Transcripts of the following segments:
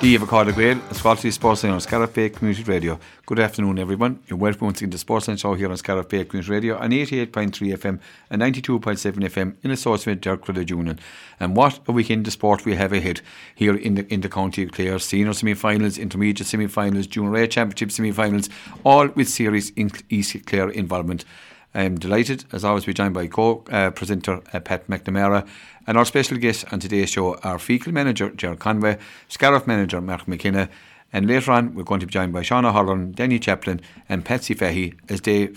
Díomh Carla Gael, Scottish Sportsline on Scariff Bay Community Radio. Good afternoon, everyone. You're welcome once again to Sportsline Show here on Scariff Bay Community Radio on 88.3 FM and 92.7 FM in association with Credit Union. And what a weekend of sport we have ahead here in the in the County Clare. Senior semi-finals, intermediate semi-finals, Junior A Championship semi-finals, all with serious East Clare involvement. I'm delighted, as always, to be joined by co-presenter uh, Pat McNamara and our special guest on today's show, our Feakle manager, Gerard Conway, Scariff manager, Mark McKenna, and later on, we're going to be joined by Sean O'Halloran, Danny Chaplin, and Patsy Fahy as they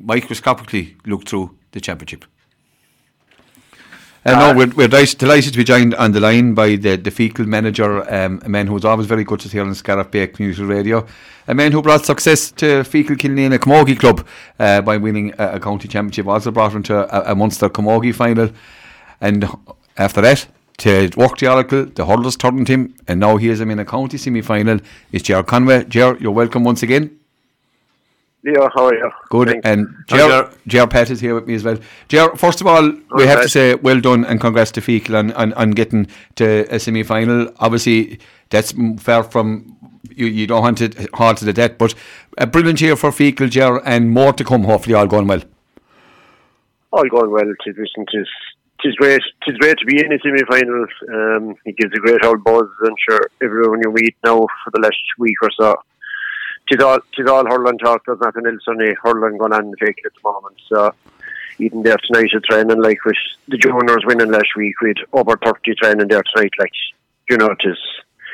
microscopically look through the championship. And uh, no, we're, we're delighted to be joined on the line by the, the Feakle manager, um, a man who's always very good to hear on Scariff Bay Community Radio, a man who brought success to Feakle Kilnane Camogie Club uh, by winning a, a, county championship, also brought him to a, a Munster Camogie final. And after that, to work the Oracle, the hurlers turned him, and now he is him in a county semi final. It's Ger Conway. Ger, you're welcome once again. Yeah, how are you? Good. Thanks. And Ger, Ger Pat is here with me as well. Ger, first of all, we have to say well done and congrats to Feakle on, on, on getting to a semi final. Obviously, that's far from you, you don't want it hard to the death, but a brilliant year for Feakle, Ger, and more to come, hopefully, all going well. All going well. To listen to it's great. It's great to be in the semi final. Um, it gives a great old buzz. I'm sure everyone you meet now for the last week or so. Tis all, hurling talk. There's nothing else on the eh, hurling going on in the at the moment. So even there tonight at training, like with the juniors winning last week, with over 30 training there tonight, like you know, it is.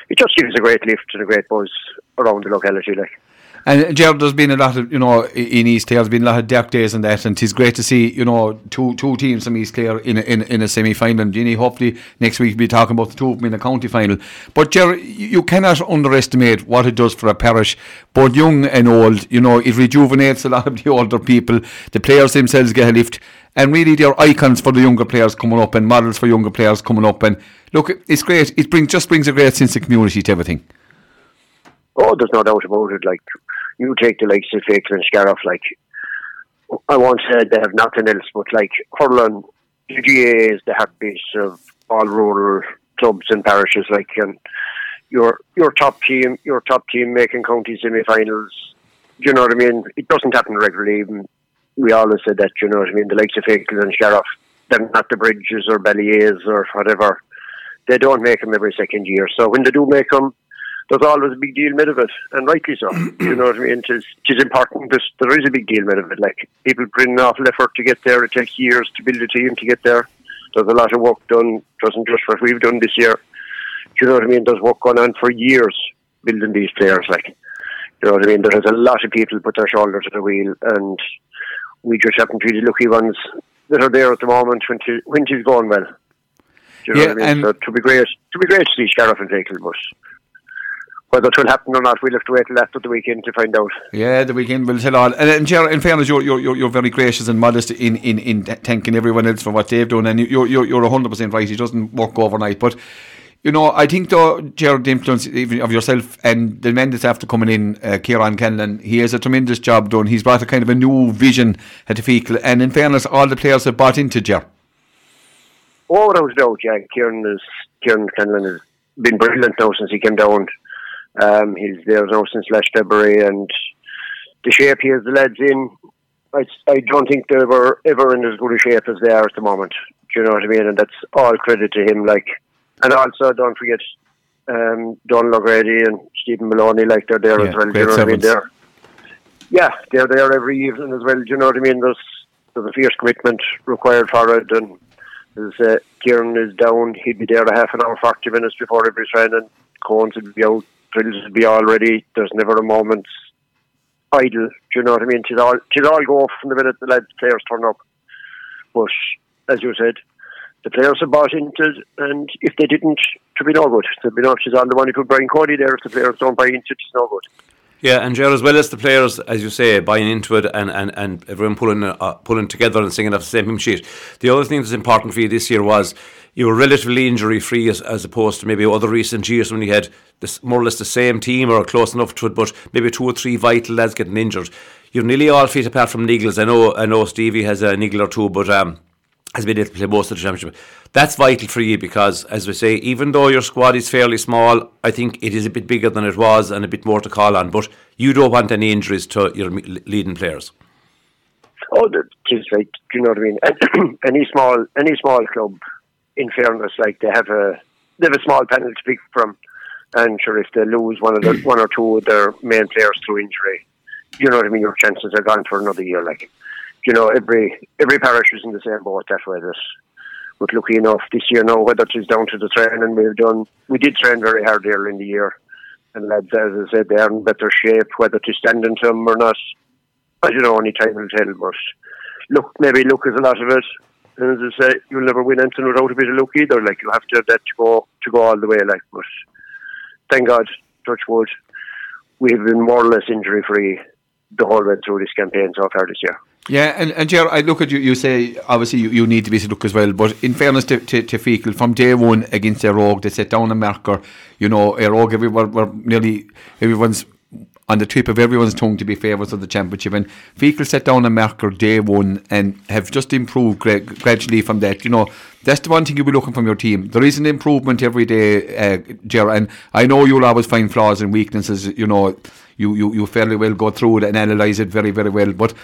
It just gives a great lift and a great buzz around the locality, like. And Gerald, there's been a lot of, you know, in East Clare, there's been a lot of dark days and that, and it's great to see, you know, two two teams from East Clare in a, in, in a semi final. And Ginny, hopefully next week we'll be talking about the two of them in the county final. But Gerald, you cannot underestimate what it does for a parish, both young and old. You know, it rejuvenates a lot of the older people. The players themselves get a lift, and really they're icons for the younger players coming up and models for younger players coming up. And look, it's great. It brings just brings a great sense of community to everything. Oh, there's no doubt about it. Like you take the likes of Feakle and Scariff, like I once said they have nothing else, but like hurling, GAA is the heartbeat of all rural clubs and parishes. Like and your your top team, your top team making county semi-finals. Do you know what I mean? It doesn't happen regularly. Even we always said that. Do you know what I mean? The likes of Feakle and Scariff, they're not the Bridges or Bally's or whatever. They don't make them every second year. So when they do make them, there's always a big deal made of it, and rightly so. you know what I mean? It is, it is important that there is a big deal made of it. Like people bring an awful effort to get there. It takes years to build a team to get there. There's a lot of work done. It wasn't just what we've done this year. you know what I mean? There's work going on for years building these players. Like, you know what I mean? There's a lot of people put their shoulder to the wheel, and we just happen to be the lucky ones that are there at the moment when, to, when she's going well. Do you know yeah, what I mean? So to be great, to be great to see Scariff and Feakle, but whether it will happen or not, we'll have to wait till after the weekend to find out. Yeah, the weekend will tell all. And, and Gerard, in fairness, you're, you're, you're very gracious and modest in, in, in thanking everyone else for what they've done. And you're, you're, you're 100% right. It doesn't work overnight. But, you know, I think, though, Gerard, the influence even of yourself and the men that's after coming in, uh, Kieran Kennan, he has a tremendous job done. He's brought a kind of a new vision at the Feakle. And in fairness, all the players have bought into Gerard. Oh, without doubt, yeah. Kieran, is, Kieran Kennan has been brilliant now since he came down um, he's there now since last February, and the shape he has the lads in, I, I don't think they were ever in as good a shape as they are at the moment. Do you know what I mean? And that's all credit to him. Like, and also don't forget um, Don O'Grady and Stephen Maloney. Like they're there yeah, as well. Do you know what I mean? They're, yeah, they're there every evening as well. Do you know what I mean? There's there's a fierce commitment required for it, and as uh, Kieran is down, he'd be there a half an hour, forty minutes before every training. Cones would be out drills will be all ready. There's never a moment idle. Do you know what I mean? She's all all go off from the minute the lads players turn up. But as you said, the players have bought into it, and if they didn't, to be no good. To be no, she's on the money put Brian Cody there. If the players don't buy into it, it's no good. Yeah, and Ger, as well as the players, as you say, buying into it and, and, and everyone pulling uh, pulling together and singing off the same sheet. The other thing that's important for you this year was you were relatively injury free as, as opposed to maybe other recent years when you had this more or less the same team or close enough to it, but maybe two or three vital lads getting injured. You're nearly all fit apart from niggles. I know I know Stevie has a niggle or two, but um, has been able to play most of the championship. That's vital for you because, as we say, even though your squad is fairly small, I think it is a bit bigger than it was and a bit more to call on. But you don't want any injuries to your leading players. Oh, it's like, do you know what I mean? any small, any small club, in fairness, like they have a they have a small panel to pick from, and sure, if they lose one of the one or two of their main players through injury, you know what I mean. Your chances are gone for another year. Like, you know, every every parish is in the same boat that way. This, but lucky enough, this year now, whether it's down to the training we've done, we did train very hard early in the year, and lads, as I said, they are in better shape. Whether to stand into them or not, I don't know. Only time will tell. But look, maybe luck is a lot of it. And as I say, you'll never win anything without a bit of luck either. Like you have to have that to go to go all the way. Like, but thank God, touch wood, we've been more or less injury free the whole way through this campaign so far this year. Yeah, and, and Ger, I look at you, you say obviously you, you need to be look as well, but in fairness to, to, to from day one against Óg, they set down a marker, you know, Óg, everyone, were nearly, everyone's on the tip of everyone's tongue to be favourites of the championship. And Feakle set down a marker day one and have just improved gra- gradually from that. You know, that's the one thing you'll be looking from your team. There is an improvement every day, uh, and I know you'll always find flaws and weaknesses. You know, you, you, you fairly well go through it and analyse it very, very well. But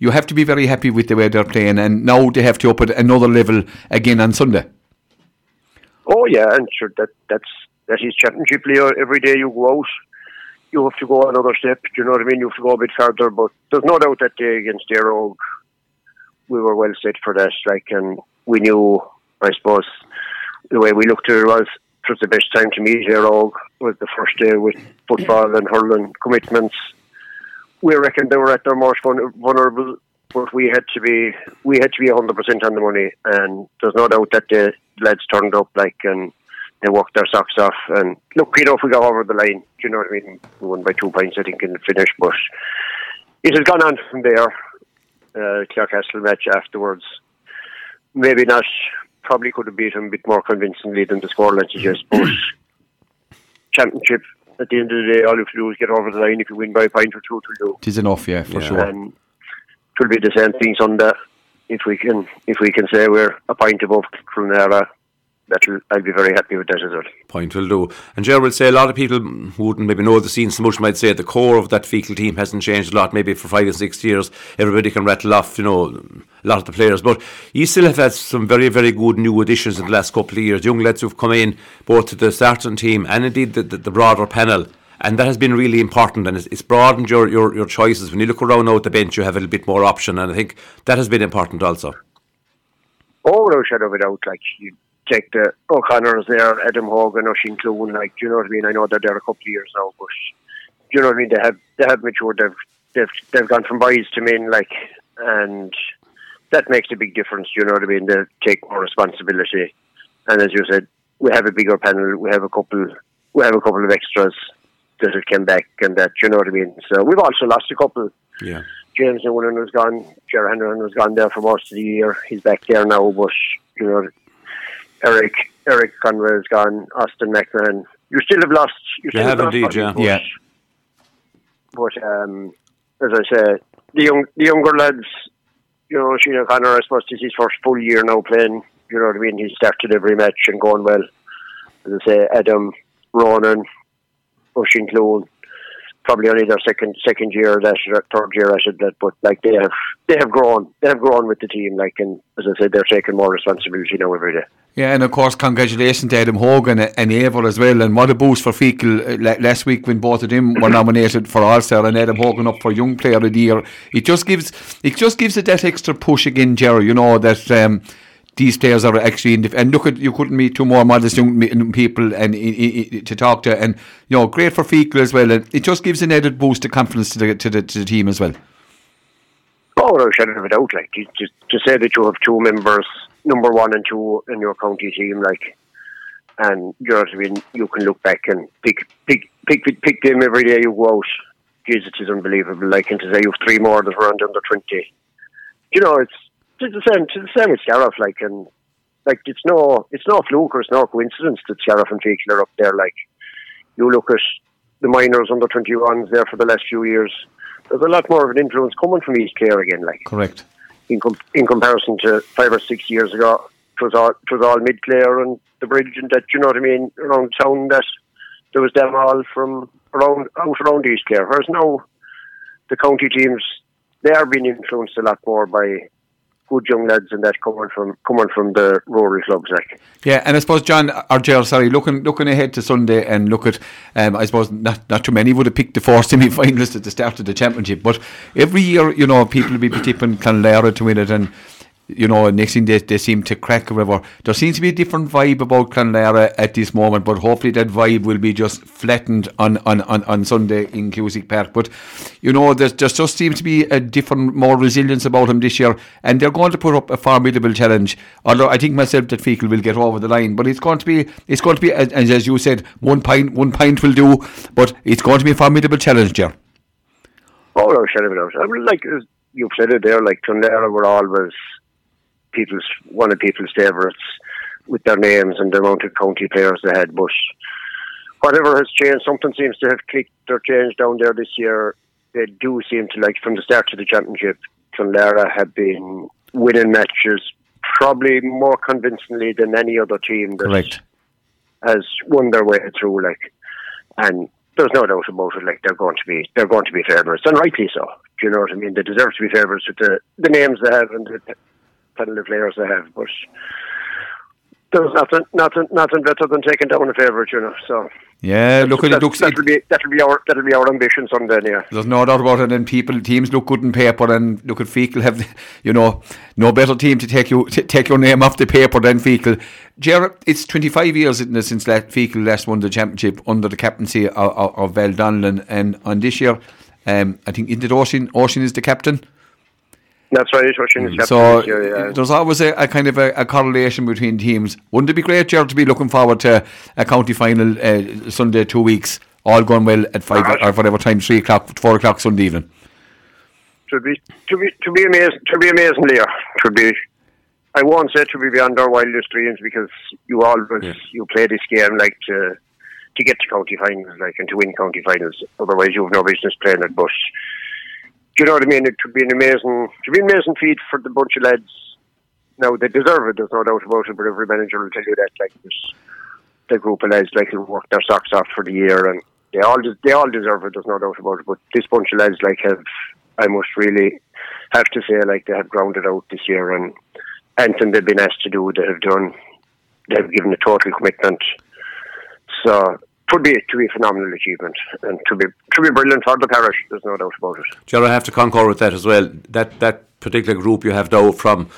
you have to be very happy with the way they're playing, and now they have to at another level again on Sunday. Oh yeah, and sure that that's that is championship player. Every day you go out, you have to go another step. Do you know what I mean? You have to go a bit further. But there's no doubt that day against Éire we were well set for that. Like, and we knew, I suppose, the way we looked at it was it was the best time to meet Óg was the first day with football and hurling commitments. We reckoned they were at their most vulnerable, but we had to be we had to be hundred percent on the money, and there's no doubt that the lads turned up like and they worked their socks off. And look, you know, if we got over the line, you know what I mean? We won by two points, I think, in the finish. But it has gone on from there. Uh, Clarecastle match afterwards. Maybe not. Probably could have beat him a bit more convincingly than the scoreline suggests. But championship, at the end of the day, all you have to do is get over the line. If you win by a point or two, to do. It is enough, yeah, for yeah. sure. And it will be the same thing Sunday. If we can, if we can say we're a point above Clonlara, that'll I'll be very happy with that as well. Point will do. And Gerald will say a lot of people who wouldn't maybe know the scene so much might say the core of that Feakle team hasn't changed a lot. Maybe for five or six years, everybody can rattle off, you know, a lot of the players. But you still have had some very, very good new additions in the last couple of years. Young lads who've come in both to the starting team and indeed the, the, the broader panel and that has been really important and it's, it's broadened your, your, your choices. When you look around now at the bench, you have a little bit more option, and I think that has been important also. Oh, no shadow of a doubt. Like you, take the O'Connors there, Adam Hogan, Oisin Clune, like, do you know what I mean? I know they're there a couple of years now, but do you know what I mean? They have they have matured. They've they've they've gone from boys to men, like, and that makes a big difference. Do you know what I mean? They take more responsibility, and as you said, we have a bigger panel. We have a couple. We have a couple of extras that have come back, and that you know what I mean. So we've also lost a couple. Yeah. James Newland was gone. Jerry Henry was gone there for most of the year. He's back there now, but you know Eric Eric Conway has gone, Austin McMahon. You still have lost. You, you have indeed, yeah. yeah. But um, as I say, the young the younger lads, you know, Shane O'Connor, I suppose this is his first full year now playing. You know what I mean? He started every match and going well. As I say, Adam, Ronan, Oisin Clune, probably only their second second year, that third year, I should that. But like they have they have grown, they have grown with the team. Like and as I said, they're taking more responsibility now every day. Yeah, and of course, congratulations to Adam Hogan and Eibhear as well. And what a boost for Feakle uh, last week when both of them were nominated for All Star and Adam Hogan up for Young Player of the Year. It just gives it just gives it that extra push again, Jerry. You know that. Um, these players are actually in and look at you couldn't meet two more modest young people and to talk to and you know great for Feakle as well and it just gives an added boost of confidence to the to the, to the team as well. Oh, no shadow of a doubt. Like to, to say that you have two members number one and two in your county team, like, and you know what I mean. You can look back and pick pick pick pick them every day you go out. Jesus, it is unbelievable. Like, and to say you have three more that are under twenty. You know, it's, it's the same. It's the same with Scariff. Like, and like it's no it's no fluke or it's no coincidence that Scariff and Feakle are up there. Like, you look at the minors under twenty ones there for the last few years. There's a lot more of an influence coming from East Clare again. Like, correct in, com- in comparison to five or six years ago. It was all, it was all mid Clare and the bridge and that, you know what I mean, around town that there was them all from around out around East Clare. Whereas now the county teams they are being influenced a lot more by good young lads and that coming from coming from the rural clubs like. Yeah, and I suppose John or Gerald, sorry, looking looking ahead to Sunday and look at um, I suppose not not too many would have picked the four semi finalists at the start of the championship, but every year, you know, people will be tipping Clonlara to win it and you know, next thing they, they seem to crack a whatever. There seems to be a different vibe about Clonlara at this moment, but hopefully that vibe will be just flattened on, on, on, on Sunday in Cusack Park. But, you know, there just, seems to be a different, more resilience about them this year, and they're going to put up a formidable challenge. Although I think myself that Feakle will get over the line, but it's going to be, it's going to be, and as you said, one pint, one pint will do, but it's going to be a formidable challenge. Oh, no, shut it out. I mean, like uh, you've said it there, like Clonlara were always people's one of people's favourites with their names and the amount of county players they had. But whatever has changed, something seems to have clicked or changed down there this year. They do seem to like from the start of the championship, Clonlara have been winning matches probably more convincingly than any other team that Correct. has won their way through. Like, and there's no doubt about it. Like they're going to be they're going to be favourites, and rightly so. Do you know what I mean? They deserve to be favourites with the the names they have and the penalty players they have. But there's nothing, nothing, nothing better than taking down a favourite, you know. So Yeah, look, it looks. that'll be that'll be our that'll be our ambition someday. Yeah. There's no doubt about it, and people teams look good in paper, and look at Feakle have, you know, no better team to take you to take your name off the paper than Feakle. Jared, it's 25 years isn't it, since Feakle last won the championship under the captaincy of, of, of Val Donlan, and on this year, um, I think Indid Ocean Ocean is the captain. That's right. Mm. So year, yeah. there's always a, a kind of a, a correlation between teams. Wouldn't it be great, Jared, to be looking forward to a county final uh, Sunday, two weeks, all going well at five Right. or whatever time, three o'clock, four o'clock Sunday evening? should be to be to be amazing to be amazing Leo. Should be I won't say to be beyond our wildest dreams because you always you play this game like to to get to county finals like and to win county finals. Otherwise you've no business playing it. But do you know what I mean? It would be an amazing it would be an amazing feat for the bunch of lads. Now they deserve it, there's no doubt about it, but every manager will tell you that like this the group of lads like will work their socks off for the year and they all they all deserve it, there's no doubt about it. But this bunch of lads like have I must really have to say like they have grounded out this year and anything they've been asked to do they have done. They've given a total commitment. So would be to be a phenomenal achievement and to be to be brilliant for the parish, there's no doubt about it. Gerard, I have to concur with that as well. That that particular group you have now from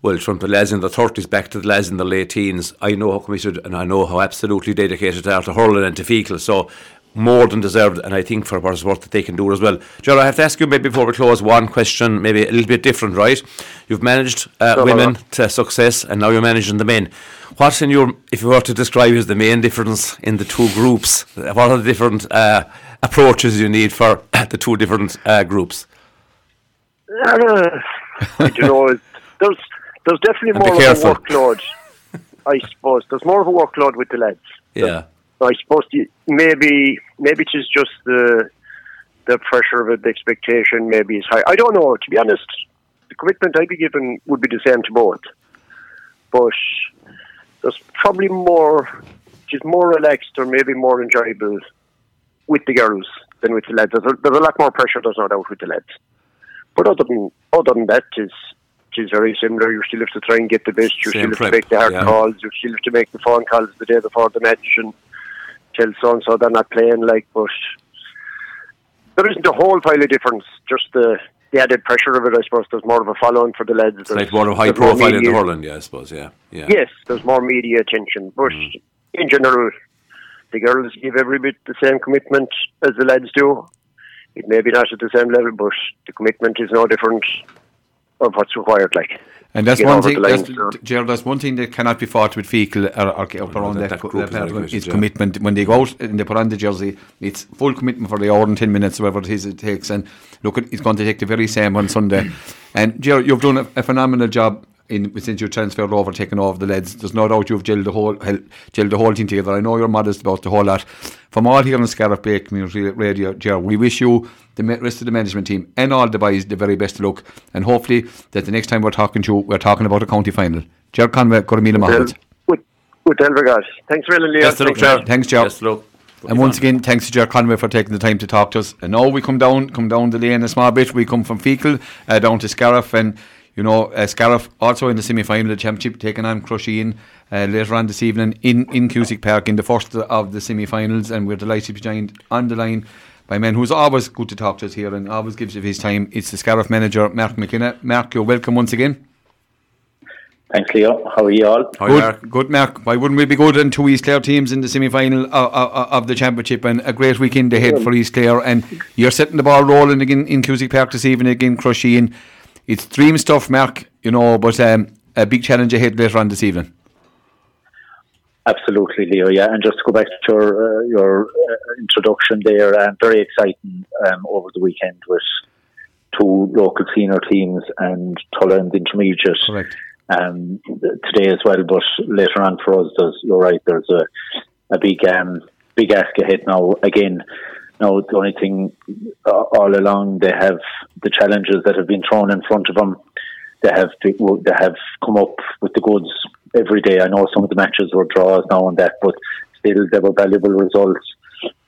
well, from the lads in the thirties back to the lads in the late teens, I know how committed and I know how absolutely dedicated they are to hurling and to Feakle. So more than deserved, and I think for what it's worth that they can do as well. Gerard, I have to ask you maybe before we close one question, maybe a little bit different, right? You've managed uh, Sure, women to success, and now you're managing the men. What's in your, if you were to describe as the main difference in the two groups? What are the different uh, approaches you need for the two different uh, groups? Uh, I don't know. There's there's definitely more of a workload. I suppose there's more of a workload with the lads. Yeah. I suppose maybe maybe it is just the the pressure of it, the expectation maybe is high. I don't know. To be honest, the commitment I'd be given would be the same to both. But there's probably more, just more relaxed or maybe more enjoyable with the girls than with the lads. There's a, there's a lot more pressure, there's no doubt, with the lads. But other than other than that, is is very similar. You still have to try and get the best. You Same still have prep, to make the hard yeah. calls. You still have to make the phone calls the day before the match and tell so and so they're not playing. Like, but there isn't a whole pile of difference. Just the the added pressure of it. I suppose there's more of a following for the lads. It's like more of high profile in hurling, yeah, I suppose, yeah. yeah. Yes, there's more media attention, but Mm. in general, the girls give every bit the same commitment as the lads do. It may be not at the same level, but the commitment is no different of what's required. Like, And that's one thing, that's. Gerald, that's one thing that cannot be fought with Feakle uh, or, or, or around that- that, that co- group that is part very of it, committed, is yeah. commitment. When they go out and they put on the jersey, it's full commitment for the hour and 10 minutes, whatever it is it takes. And look, it's going to take the very same on Sunday. and Gerald, you've done a, a phenomenal job in since you transferred over, taken over the leads. There's no doubt you've gelled the whole gelled the whole team together. I know you're modest about the whole lot. From all here on Scariff Bay Community Radio, Ger, we wish you the rest of the management team and all the boys the very best of luck, and hopefully that the next time we're talking to you, we're talking about a county final. Ger Conway, Coromila Mahmoud. Good, good, guys. Thanks really, Leo. Best of luck, Ger. Thanks, Ger. Best of luck. And once again, thanks to Ger Conway for taking the time to talk to us. And now we come down, come down the lane a small bit. We come from Feakle uh, down to Scariff, and you know uh, Scariff also in the semi-final of the championship, taking on Crusheen uh, later on this evening in in Cusack Park in the first of the semi-finals, and we're delighted to be joined on the line by men who's always good to talk to us here and always gives of his time. It's the Scariff manager, Mark McKenna. Mark, you're welcome once again. Thanks, Leo. How are you all? Hi, good, Mark. good, Mark. Why wouldn't we be good in two East Clare teams in the semi final of, of, of, the championship and a great weekend ahead yeah. for East Clare? And you're setting the ball rolling again in Cusack Park this evening again, Crusheen. It's dream stuff, Mark, you know, but um, a big challenge ahead later on this evening. Absolutely, Leo. Yeah, and just to go back to your uh, your uh, introduction there, um, very exciting um, over the weekend with two local senior teams and Tulla and Intermediate. Correct um, today as well. But later on for us, there's, you're right. There's a a big um, big ask ahead now. Again, now the only thing uh, all along they have the challenges that have been thrown in front of them. They have they have come up with the goods every day. I know some of the matches were draws now and that, but still they were valuable results.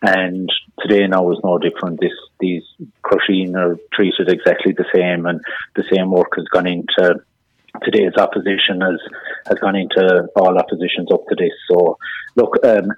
And today now is no different. This these Crusheen are treated exactly the same, and the same work has gone into today's opposition has has gone into all oppositions up to this. So, look, um,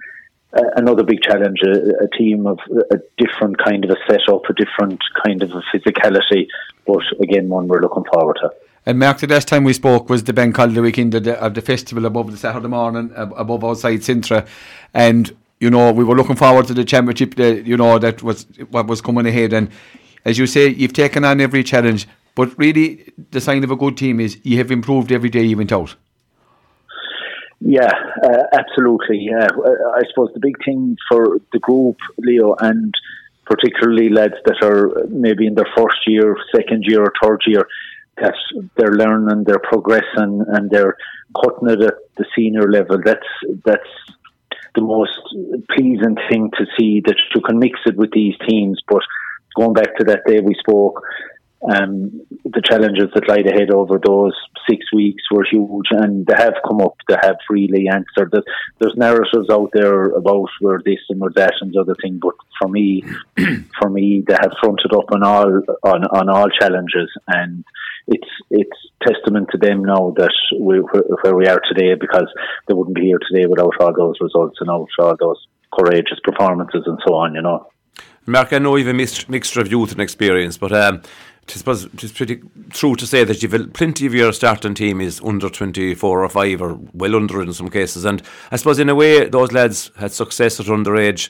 another big challenge, a, a, team of a different kind of a setup, a different kind of a physicality, but again, one we're looking forward to. And Mark, the last time we spoke was the bank holiday weekend of the, of the festival above the Saturday morning, above outside Sintra, and you know we were looking forward to the championship. You know that was what was coming ahead, and as you say, you've taken on every challenge. But really, the sign of a good team is you have improved every day you went out. Yeah, uh, absolutely. Yeah, uh, I suppose the big thing for the group, Leo, and particularly lads that are maybe in their first year, second year, or third year, that they're learning, they're progressing, and they're cutting it at the senior level. That's that's the most pleasing thing to see that you can mix it with these teams. But going back to that day we spoke, um, the challenges that lied ahead over those six weeks were huge, and they have come up. They have freely answered that. There's narratives out there about where this and where that and the other thing, but for me, for me, they have fronted up on all on, on all challenges, and it's it's testament to them now that we where we are today because they wouldn't be here today without all those results and without all those courageous performances and so on. You know. Mark, I know you've a mixed, mixture of youth and experience, but um, suppose it's pretty true to say that you've plenty of your starting team is under 24 or 5 or well under in some cases. And I suppose in a way, those lads had success at underage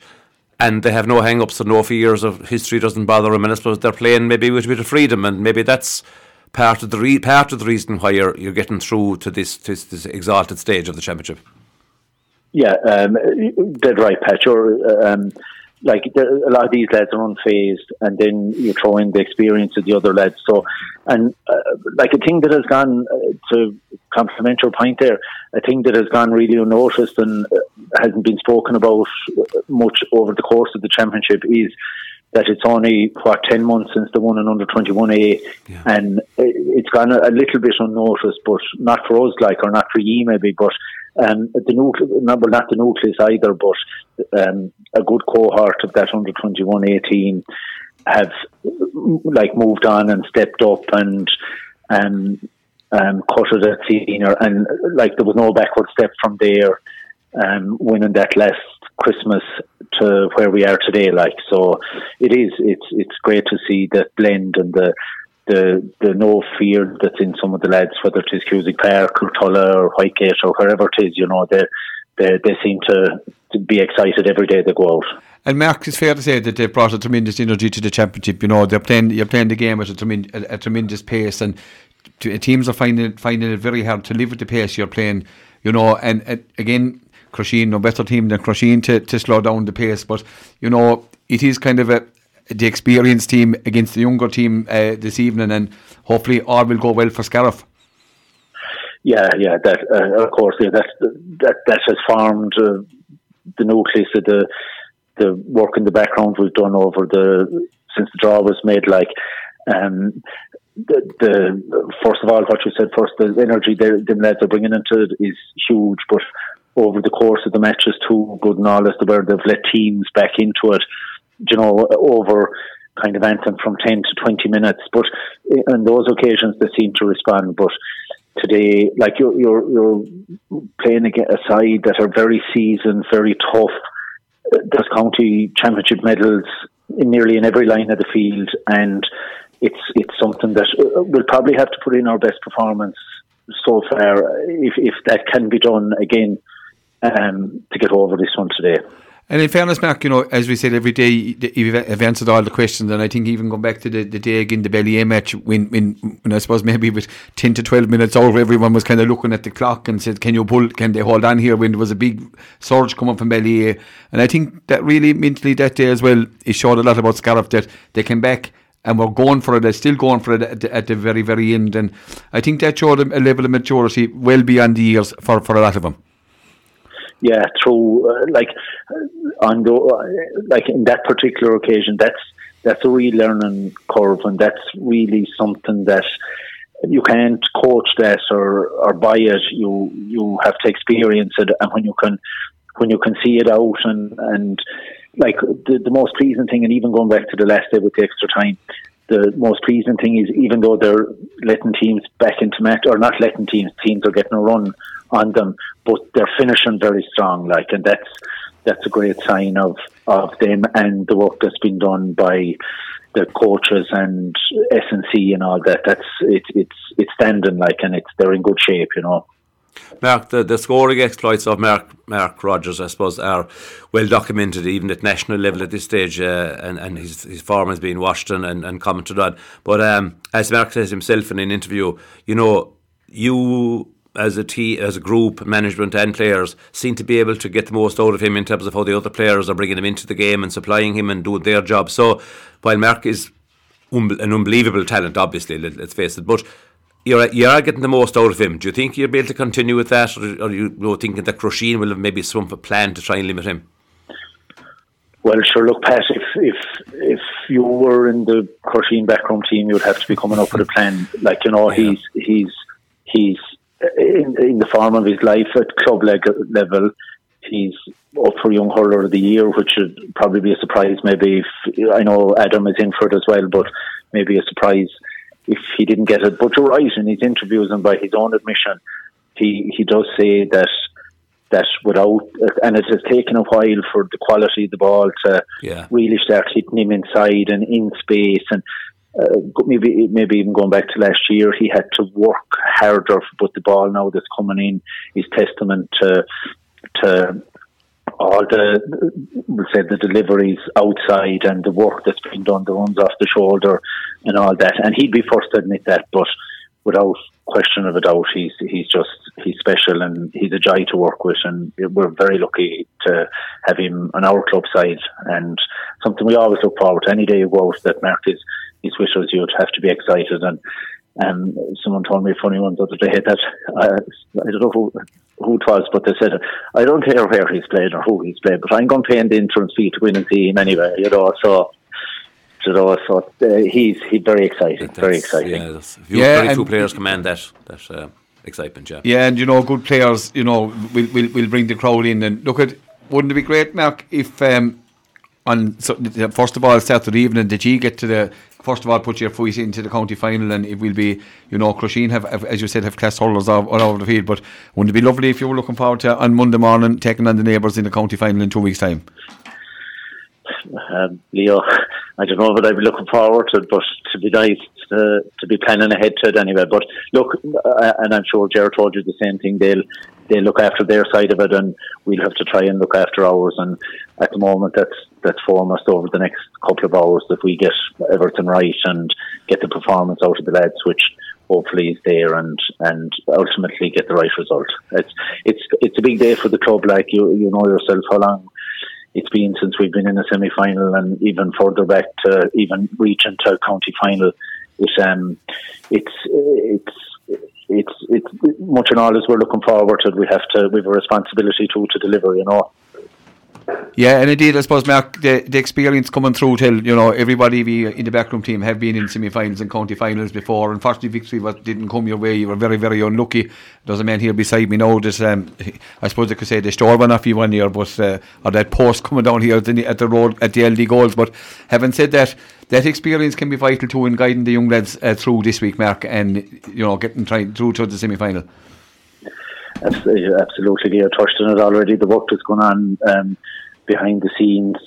and they have no hang ups and no fears of history doesn't bother them. And I suppose they're playing maybe with a bit of freedom and maybe that's part of the re- part of the reason why you're, you're getting through to this, this, this exalted stage of the championship. Yeah, um, dead right, Pat. Um, like a lot of these lads are unfazed, and then you throw in the experience of the other lads. So, and uh, like a thing that has gone uh, to complement your point there, a thing that has gone really unnoticed and uh, hasn't been spoken about much over the course of the championship is that it's only what ten months since the one in under twenty one A, and it's gone a, a, little bit unnoticed, but not for us, like or not for ye maybe, but um, the nucleus, well, not the nucleus either, but um, a good cohort of that under 21 18 have like moved on and stepped up and um, um, cut it at senior, and like there was no backward step from there. Um, winning that last Christmas to where we are today, like so, it is. It's it's great to see that blend and the the the no fear that's in some of the lads, whether it is Cusack Park or or Whitegate or wherever it is, you know, they they, they seem to, to be excited every day they go out. And Mark, it's fair to say that they've brought a tremendous energy to the championship. You know, they're playing you're playing the game at a, tremendous, a, a tremendous pace, and teams are finding finding it very hard to live with the pace you're playing. You know, and, again, Crusheen, no better team than Crusheen to, to slow down the pace. But you know, it is kind of a the experienced team against the younger team uh, this evening, and hopefully all will go well for Scariff. Yeah, yeah, that uh, of course, yeah, that that that has formed uh, the nucleus of the the work in the background we've done over the since the draw was made. Like, um, the, the first of all, what you said first, the energy they, the lads are bringing into it is huge, but over the course of the matches too, good and all as to where they've let teams back into it, you know, over kind of anything from 10 to 20 minutes. But on those occasions, they seem to respond. But today, like you're, you're, you're playing a side that are very seasoned, very tough. There's county championship medals in nearly in every line of the field, and it's it's something that uh, we'll probably have to put in our best performance so far if if that can be done again um, to get over this one today. And in fairness, Mark, you know, as we said every day, you've answered all the questions, and I think even going back to the, the day again, the Ballyea match, when, when, when I suppose maybe with 10 to 12 minutes over, everyone was kind of looking at the clock and said, can you pull, can they hold on here when there was a big surge coming from Ballyea? And I think that really mentally that day as well, it showed a lot about Scariff that they came back and we're going for it. They're still going for it at the, at the very, very end. And I think that showed a level of maturity well beyond the years for, for a lot of them yeah, through uh, like uh, on the, uh, like in that particular occasion, that's that's a real learning curve, and that's really something that you can't coach that or or buy it. You you have to experience it, and when you can when you can see it out and and like the, the most pleasing thing, and even going back to the last day with the extra time, the most pleasing thing is even though they're letting teams back into match or not letting teams, teams are getting a run on them, but they're finishing very strong. Like, and that's that's a great sign of of them and the work that's been done by the coaches and S and C and all that. That's it, it's it's standing like, and it's they're in good shape, you know. Mark, the, the scoring exploits of Mark Mark Rogers, I suppose, are well documented even at national level at this stage, uh, and, and his, his form has been watched and, and, and commented on. But um, as Mark says himself in an interview, you know, you as a team, as a group, management and players seem to be able to get the most out of him in terms of how the other players are bringing him into the game and supplying him and doing their job. So while Mark is un- an unbelievable talent, obviously, let, us face it, but you're you are getting the most out of him. Do you think you'll be able to continue with that, or are you, you know, thinking that Crusheen will have maybe some plan to try and limit him? Well, sure. Look, Pat. If if if you were in the Crusheen backroom team, you would have to be coming up with a plan. Like you know, yeah. he's he's he's in, in the form of his life at club leg- level. He's up for Young Hurler of the Year, which would probably be a surprise. Maybe if I know Adam is in for it as well, but maybe a surprise if he didn't get it. But you're right in his interviews and by his own admission, he he does say that that without and it has taken a while for the quality of the ball to yeah. really start hitting him inside and in space and uh, maybe maybe even going back to last year, he had to work harder. But the ball now that's coming in is testament to to all the we'll say the deliveries outside and the work that's been done, the runs off the shoulder and all that. And he'd be first to admit that, but without question of a doubt, he's he's just he's special and he's a joy to work with, and we're very lucky to have him on our club side. And something we always look forward to. Any day you go out, that Mark is his wishes, you'd have to be excited. And um, someone told me a funny one the other day that uh, I don't know who, who it was, but they said, I don't care where he's played or who he's played, but I'm going to pay in the entrance fee to win and see him anyway, you know. So, you know, so uh, he's he's very exciting, very exciting. Yeah, few, yeah very few players command that that uh, excitement. Yeah, yeah, and you know, good players, you know, will will will bring the crowd in. And look at, wouldn't it be great, Mark, if um, on so, first of all Saturday evening did you get to the first of all put your foot into the county final and it will be you know Crusheen have, have as you said have class holders all, all over the field. But wouldn't it be lovely if you were looking forward to on Monday morning taking on the neighbours in the county final in two weeks time? Um, Leo I don't know what I'd be looking forward to it but to be nice to, to be planning ahead to it anyway. But look uh, and I'm sure Jared told you the same thing. They'll they look after their side of it, and we'll have to try and look after ours. And at the moment, that's that's foremost over the next couple of hours that we get everything right and get the performance out of the lads, which hopefully is there, and and ultimately get the right result. It's it's it's a big day for the club. Like you you know yourself how long it's been since we've been in a semi final, and even further back to even reaching to a county final. It's um, it's it's it's it's much and all as we're looking forward to. We have to we have a responsibility to to deliver. You know. Yeah, and indeed, I suppose, Mark, the, the experience coming through till, you know, everybody we, in the backroom team have been in semi finals and county finals before. Unfortunately, victory was, didn't come your way. You were very, very unlucky. There's a man here beside me now that um, I suppose I could say they stole one off you one year, but, uh, or that post coming down here at the, at the road at the LD goals. But having said that, that experience can be vital too in guiding the young lads uh, through this week, Mark, and, you know, getting trying through to the semi final. Absolutely, I touched on it already. The work that's going on um, behind the scenes,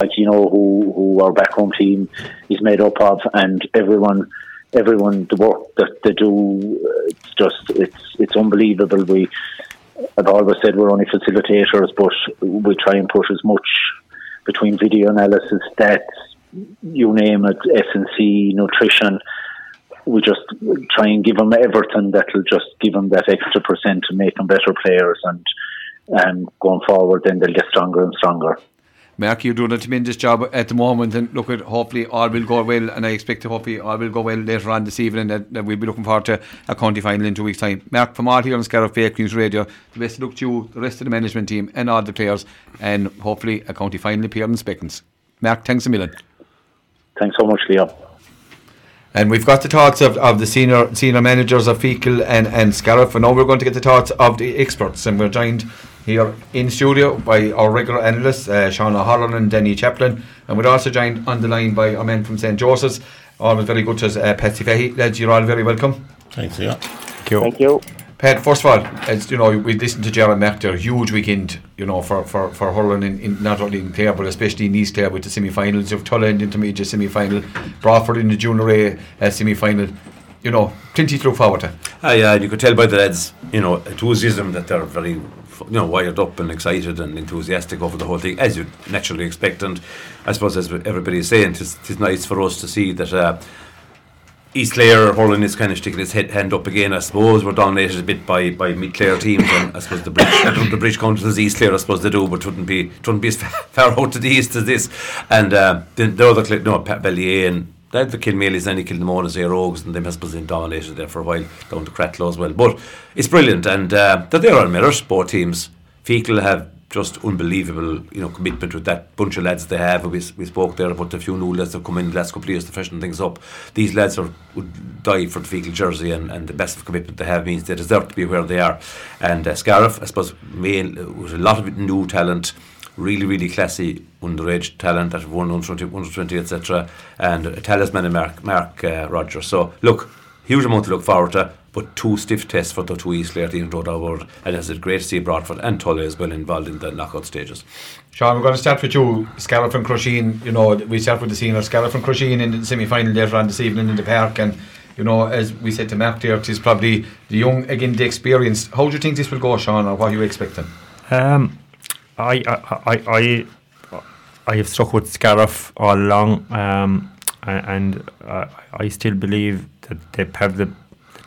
like you know, who who our back home team is made up of, and everyone, everyone, the work that they do, it's just it's it's unbelievable. We, I've always said we're only facilitators, but we try and push as much between video analysis, stats, you name it, S and C, nutrition we just try and give them everything that'll just give them that extra percent to make them better players and um, going forward then they'll get stronger and stronger. Mark, you're doing a tremendous job at the moment, and look at hopefully all will go well, and I expect to hopefully all will go well later on this evening. That, that we'll be looking forward to a county final in two weeks' time. Mark, from all here on Scariff Fake News Radio, the best of luck to you, the rest of the management team, and all the players, and hopefully a county final appearance beckons. Mark, thanks a million. Thanks so much, Leo. And we've got the thoughts of, of the senior senior managers of Feakle and, and Scariff, and now we're going to get the thoughts of the experts, and we're joined here in studio by our regular analysts, uh, Sean O'Halloran and Danny Chaplin, and we're also joined on the line by our man from St. Joseph's. Always very good to us, uh, Patsy Fahy. Lads, you're all very welcome. Thanks, yeah. Thank you. Thank you. Pat, first of all, as you know, we listened to Mack there, huge weekend, you know, for, for, for hurling in, in not only in Clare but especially in East Clare with the semi finals of Tulla in the intermediate semi final, Broadford in the junior A uh, semi final. You know, plenty look forward to. Ah, yeah, you could tell by the lads, you know, enthusiasm that they're very, you know, wired up and excited and enthusiastic over the whole thing, as you'd naturally expect. And I suppose, as everybody is saying, it's nice for us to see that. Uh, East Clare holding his kind of sticking his head, hand up again. I suppose we're dominated a bit by by Mid Clare teams, and I suppose the bridge the bridge counters East Clare. I suppose they do, but wouldn't be wouldn't be as far out to the east as this. And uh, the, the other no Pat Bellier and they had the Kilmaley's and he killed the Monas Air Rogues and they must have been dominated there for a while down to Cratloe as well. But it's brilliant and uh, they're there on merit. Both teams. Feakle have just unbelievable, you know, commitment with that bunch of lads they have. We, we spoke there about a few new lads that have come in the last couple of years to freshen things up. These lads are would die for the Feakle jersey, and, and the best of commitment they have means they deserve to be where they are. And uh, Scariff, I suppose, main, with a lot of new talent. Really, really classy underage talent that have won 120, 120 etc. And a talisman in Mark, Mark uh, Rogers. So, look, huge amount to look forward to but two stiff tests for the two East Clare teams rode over, and it's a great to see Broadford and Tulla as well involved in the knockout stages. Sean, we're going to start with you, Scariff and Crusheen. You know, we start with the senior Scariff and Crusheen in the semi final later on this evening in the park, and you know, as we said to Mark there, it's probably the young again, the experienced. How do you think this will go, Sean, or what are you expecting? Um, I, I, I, I, I have stuck with Scariff all along, um, and uh, I still believe that they have the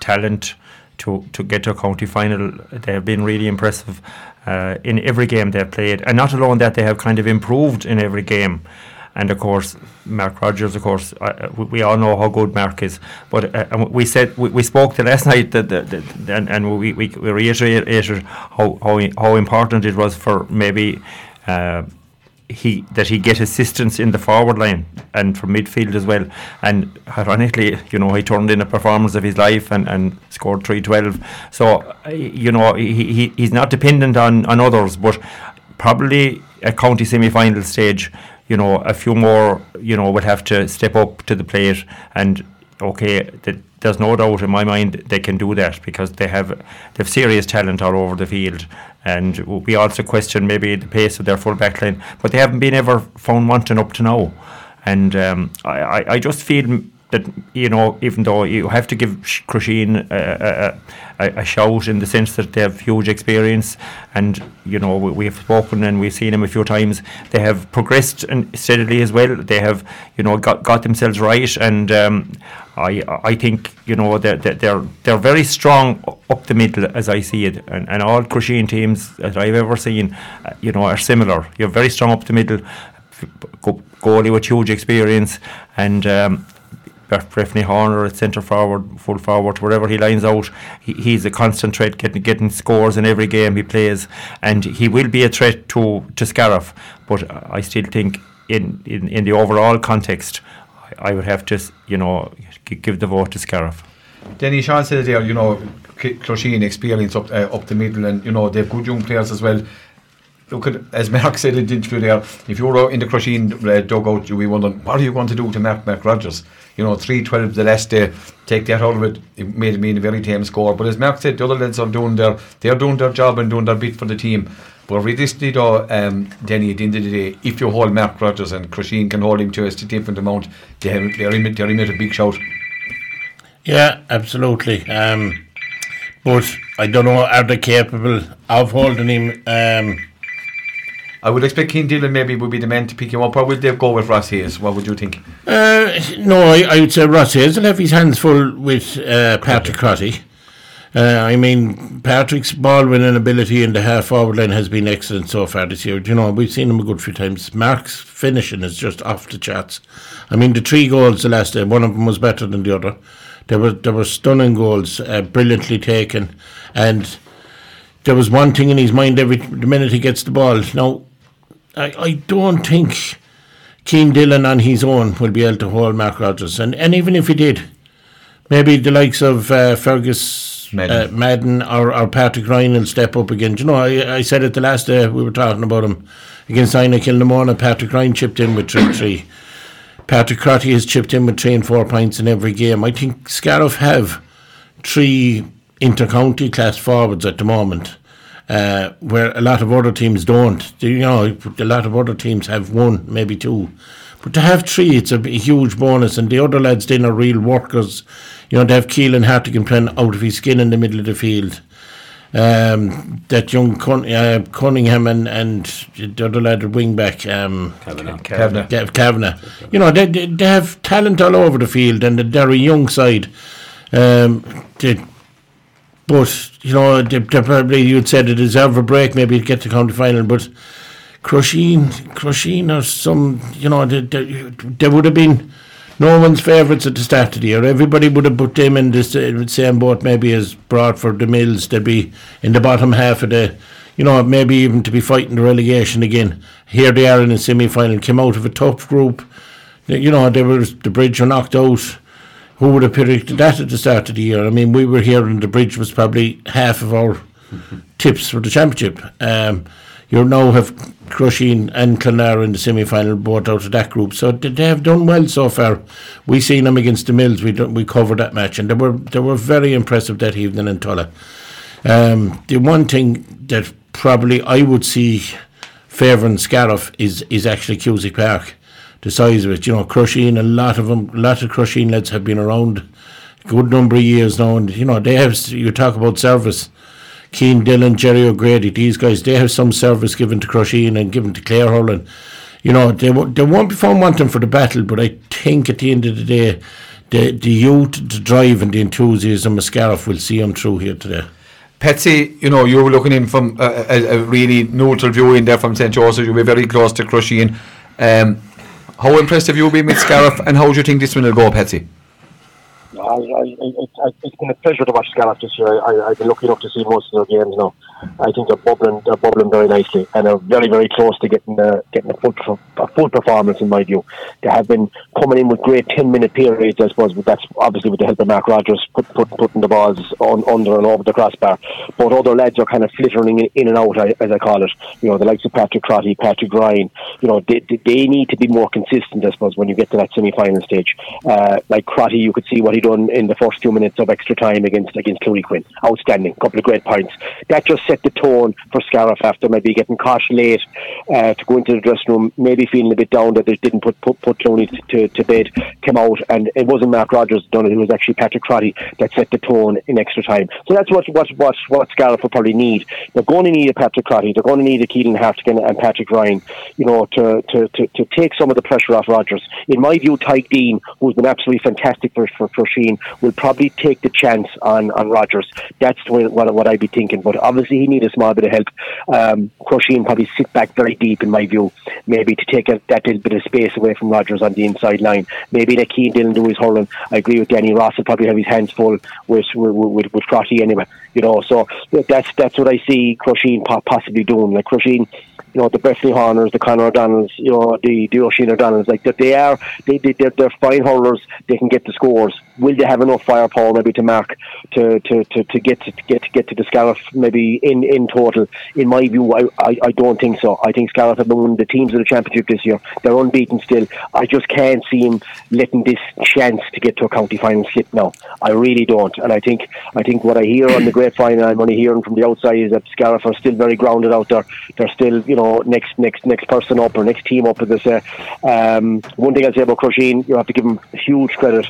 talent to, to get to a county final. They have been really impressive uh, in every game they've played. And not alone that, they have kind of improved in every game. And of course, Mark Rogers, of course, uh, we, we, all know how good Mark is. But uh, we said we, we spoke to last night that, that, that and, and we, we, we reiterated how, how how important it was for maybe uh, he that he get assistance in the forward line and from midfield as well. And ironically, you know, he turned in a performance of his life and, and scored three twelve. So you know, he, he he's not dependent on, on others, but probably a county semi final stage, you know, a few more, you know, would have to step up to the plate and okay, the, there's no doubt in my mind they can do that because they have they have serious talent all over the field and we also question maybe the pace of their full back line, but they haven't been ever found wanting up to now. And um, I, I, I just feel that you know, even though you have to give Crusheen a, a, a, a, shout in the sense that they have huge experience, and you know we, have spoken and we've seen them a few times. They have progressed and steadily as well. They have you know got got themselves right, and um, I I think you know they're they're they're very strong up the middle as I see it, and, and all Crusheen teams that I've ever seen, uh, you know, are similar. You're very strong up the middle, goalie with huge experience, and um, Breffni Horner at centre forward, full forward, wherever he lines out, he, he's a constant threat, getting getting scores in every game he plays, and he will be a threat to to Scariff. But I still think in in, in the overall context, I, I would have to you know give the vote to Scariff. Danny Sean said there, you know, Crusheen experience up uh, up the middle, and you know they've good young players as well look at, as Mark said in the interview there, if you were in the Crusheen uh, dugout, you'd be wondering, what are you going to do to Mark, Mark Rogers? You know, 3 12 the last day, take that out of it, it made me a very tame score. But as Mark said, the other lads are doing their, they're doing their job and doing their bit for the team. But realistically, though, um, Denny, at the end of the day, if you hold Mark Rogers and Crusheen can hold him to a different amount, they're, they're, in, they're a big shout. Yeah, absolutely. Um, but I don't know, are they capable of holding him? Um, I would expect Cian Dillon maybe would be the man to pick him up, or would they go with Ross Hayes? What would you think? Uh, no, I, I, would say Ross Hayes will have his hands full with uh, Patrick Crotty. Uh, I mean, Patrick's ball winning ability in the half forward line has been excellent so far this year. You know, we've seen him a good few times. Mark's finishing is just off the charts. I mean, the three goals the last day, one of them was better than the other. There were there were stunning goals, uh, brilliantly taken, and there was one thing in his mind every the minute he gets the ball. Now, I, I don't think Cian Dillon on his own will be able to hold Mark Rogers. And, and even if he did, maybe the likes of uh, Fergus Madden, uh, Madden or, or, Patrick Ryan will step up again. Do you know, I, I said it the last day we were talking about him against Inagh-Kilnamona. Patrick Ryan chipped in with 3 3. Patrick Crotty has chipped in with 3 and 4 points in every game. I think Scariff have three inter-county class forwards at the moment uh, where a lot of other teams don't. You know, a lot of other teams have one, maybe two. But to have three, it's a, a huge bonus. And the other lads then are real workers. You know, to have Keelan Hartigan playing out of his skin in the middle of the field. Um, that young Cun- uh, Cunningham and, and the other lad, the wing back, um, Kavanagh. You know, they, they, they have talent all over the field and they're a young side. Um, they, but, you know, they, they probably, you'd say they deserve a break maybe get to county final. But Crusheen, Crusheen or some, you know, they, they, they would have been no one's favourites at the start of the year. Everybody would have put them in the same boat maybe as Broadford, the Mills. They'd be in the bottom half of the, you know, maybe even to be fighting the relegation again. Here they are in the semi final, came out of a tough group. You know, they were the bridge were knocked out who would have predicted that at the start of the year? I mean, we were here and the bridge was probably half of our tips for the championship. Um, you now have Crusheen and Clonlara in the semi final, both out of that group. So they have done well so far. We seen them against the Mills. We we covered that match, and they were they were very impressive that evening in Tulla. Um, the one thing that probably I would see favouring Scariff is is actually Cusack Park the size of it. You know, Crusheen, a lot of them, a lot of Crusheen lads have been around a good number of years now, and you know they have. You talk about service. Cian Dillon, Jerry O'Grady, these guys, they have some service given to Crusheen and given to Clare Hurling. You know, they, they won't be found wanting for the battle, but I think at the end of the day, the, the youth, the drive, and the enthusiasm of Scariff will see them through here today. Patsy, you know, you're looking in from a, a, a really neutral view in there from St. Joseph. You'll be very close to Crusheen. Um, how impressed have you been with Scariff, and how do you think this one will go, Patsy? I, I, it, it's been a pleasure to watch Scariff this year. I, have been lucky enough to see most of their games now. I think they're bubbling, they're bubbling very nicely, and are very, very close to getting a, getting a full, a full performance in my view. They have been coming in with great ten minute periods, I suppose, but that's obviously with the help of Mark Rogers put, put, putting the balls on, under and over the crossbar. But other lads are kind of flittering in, in and out, as I call it. You know, the likes of Patrick Crotty, Patrick Ryan. You know, they, they need to be more consistent, I suppose, when you get to that semi final stage. Uh, like Crotty, you could see what he done in the first two minutes of extra time against against Clooney-Quin. Outstanding, couple of great points. That just set the tone for Scariff after maybe getting caught late uh, to go into the dressing room, maybe feeling a bit down that they didn't put put, put Clooney to, to bed, came out, and it wasn't Mark Rogers done it, it was actually Patrick Crotty that set the tone in extra time. So that's what what what, what Scariff will probably need. They're going to need a Patrick Crotty, they're going to need a Keelan Hartigan and Patrick Ryan, you know, to, to, to, to take some of the pressure off Rogers. In my view, Tyke Dean, who's been absolutely fantastic for, for, for Crusheen will probably take the chance on, on Rogers. That's what, what, what I'd be thinking. But obviously, he needs a small bit of help. Um, Crusheen probably sit back very deep, in my view, maybe to take a, that little bit of space away from Rogers on the inside line. Maybe let Cian Dillon do his hurling. I agree with Danny Ross. Will probably have his hands full with with, with, with Crotty anyway. You know, so that's that's what I see Crusheen possibly doing. Like Crusheen you know, the Breffni Horners, the Conor O'Donnells, you know, the, the Oisin O'Donnells, like that they are, they, they, they're, they're fine hurlers, they can get the scores. Will they have enough firepower maybe to mark, to, to, to, to get to, to get to get to the Scariff maybe in, in total? In my view, I, I, I don't think so. I think Scariff have been one of the teams of the championship this year. They're unbeaten still. I just can't see him letting this chance to get to a county final slip now. I really don't. And I think I think what I hear on the grapevine and I'm only hearing from the outside is that Scariff are still very grounded out there. They're still, you know, next next next person up or next team up, as they say. Um, one thing I'd say about Crusheen, you have to give him huge credit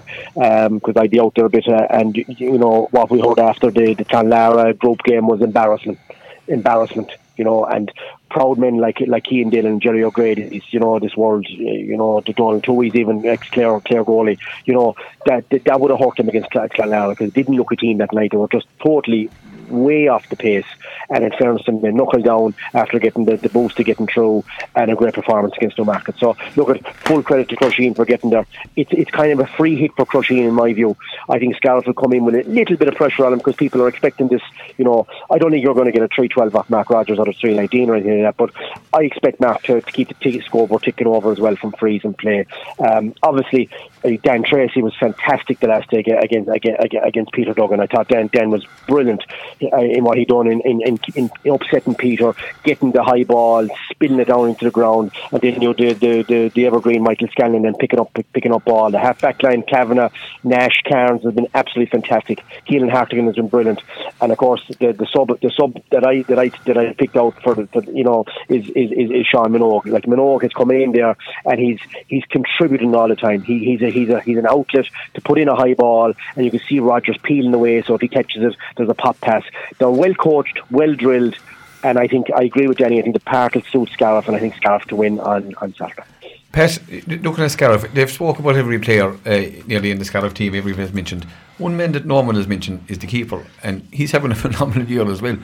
because I'd be out there a bit, uh, and you know what we heard after the the Clonlara group game was embarrassment, embarrassment. You know, and proud men like like Cian Dillon, and Jerry O'Grady, you know, this world, you know, the Donal Tuohy's even ex Clare Clare goalie, you know, that that, that would have hurt them against Clonlara because it didn't look a team that night. They were just totally way off the pace. And in fairness, they knuckled down after getting the, the boost to getting through and a great performance against Newmarket. So, look at full credit to Crusheen for getting there. It's it's kind of a free hit for Crusheen in my view. I think Scariff will come in with a little bit of pressure on him because people are expecting this. You know, I don't think you're going to get a 312 off Mark Rogers or a 319 or anything like that, but I expect Mark to, to keep the scoreboard ticking over as well from freeze and play. Um, obviously, uh, Dan Tracy was fantastic the last day against, against, against Peter Duggan. I thought Dan, Dan was brilliant Uh, in what he done in, in, in, in, upsetting Peter, getting the high ball, spinning it down into the ground, and then you know the the, the, the evergreen Michael Scanlon and picking up picking up ball. The half back line, Kavanagh, Nash, Carnes has been absolutely fantastic. Keelan Hartigan has been brilliant, and of course the the sub the sub that I that I that I picked out for, the, you know is, is, is, is Sean Minogue. Like Minogue has come in there and he's he's contributing all the time. He, he's a he's a he's an outlet to put in a high ball, and you can see Rogers peeling away. So if he catches it, there's a pop pass. They're well coached, well drilled, and I think I agree with Danny. I think the park will suit Scariff, and I think Scariff to win on on Saturday. Pat, looking at Scariff, they've spoken about every player uh, nearly in the Scariff team. Every has mentioned. One man that Norman has mentioned is the keeper, and he's having a phenomenal year as well.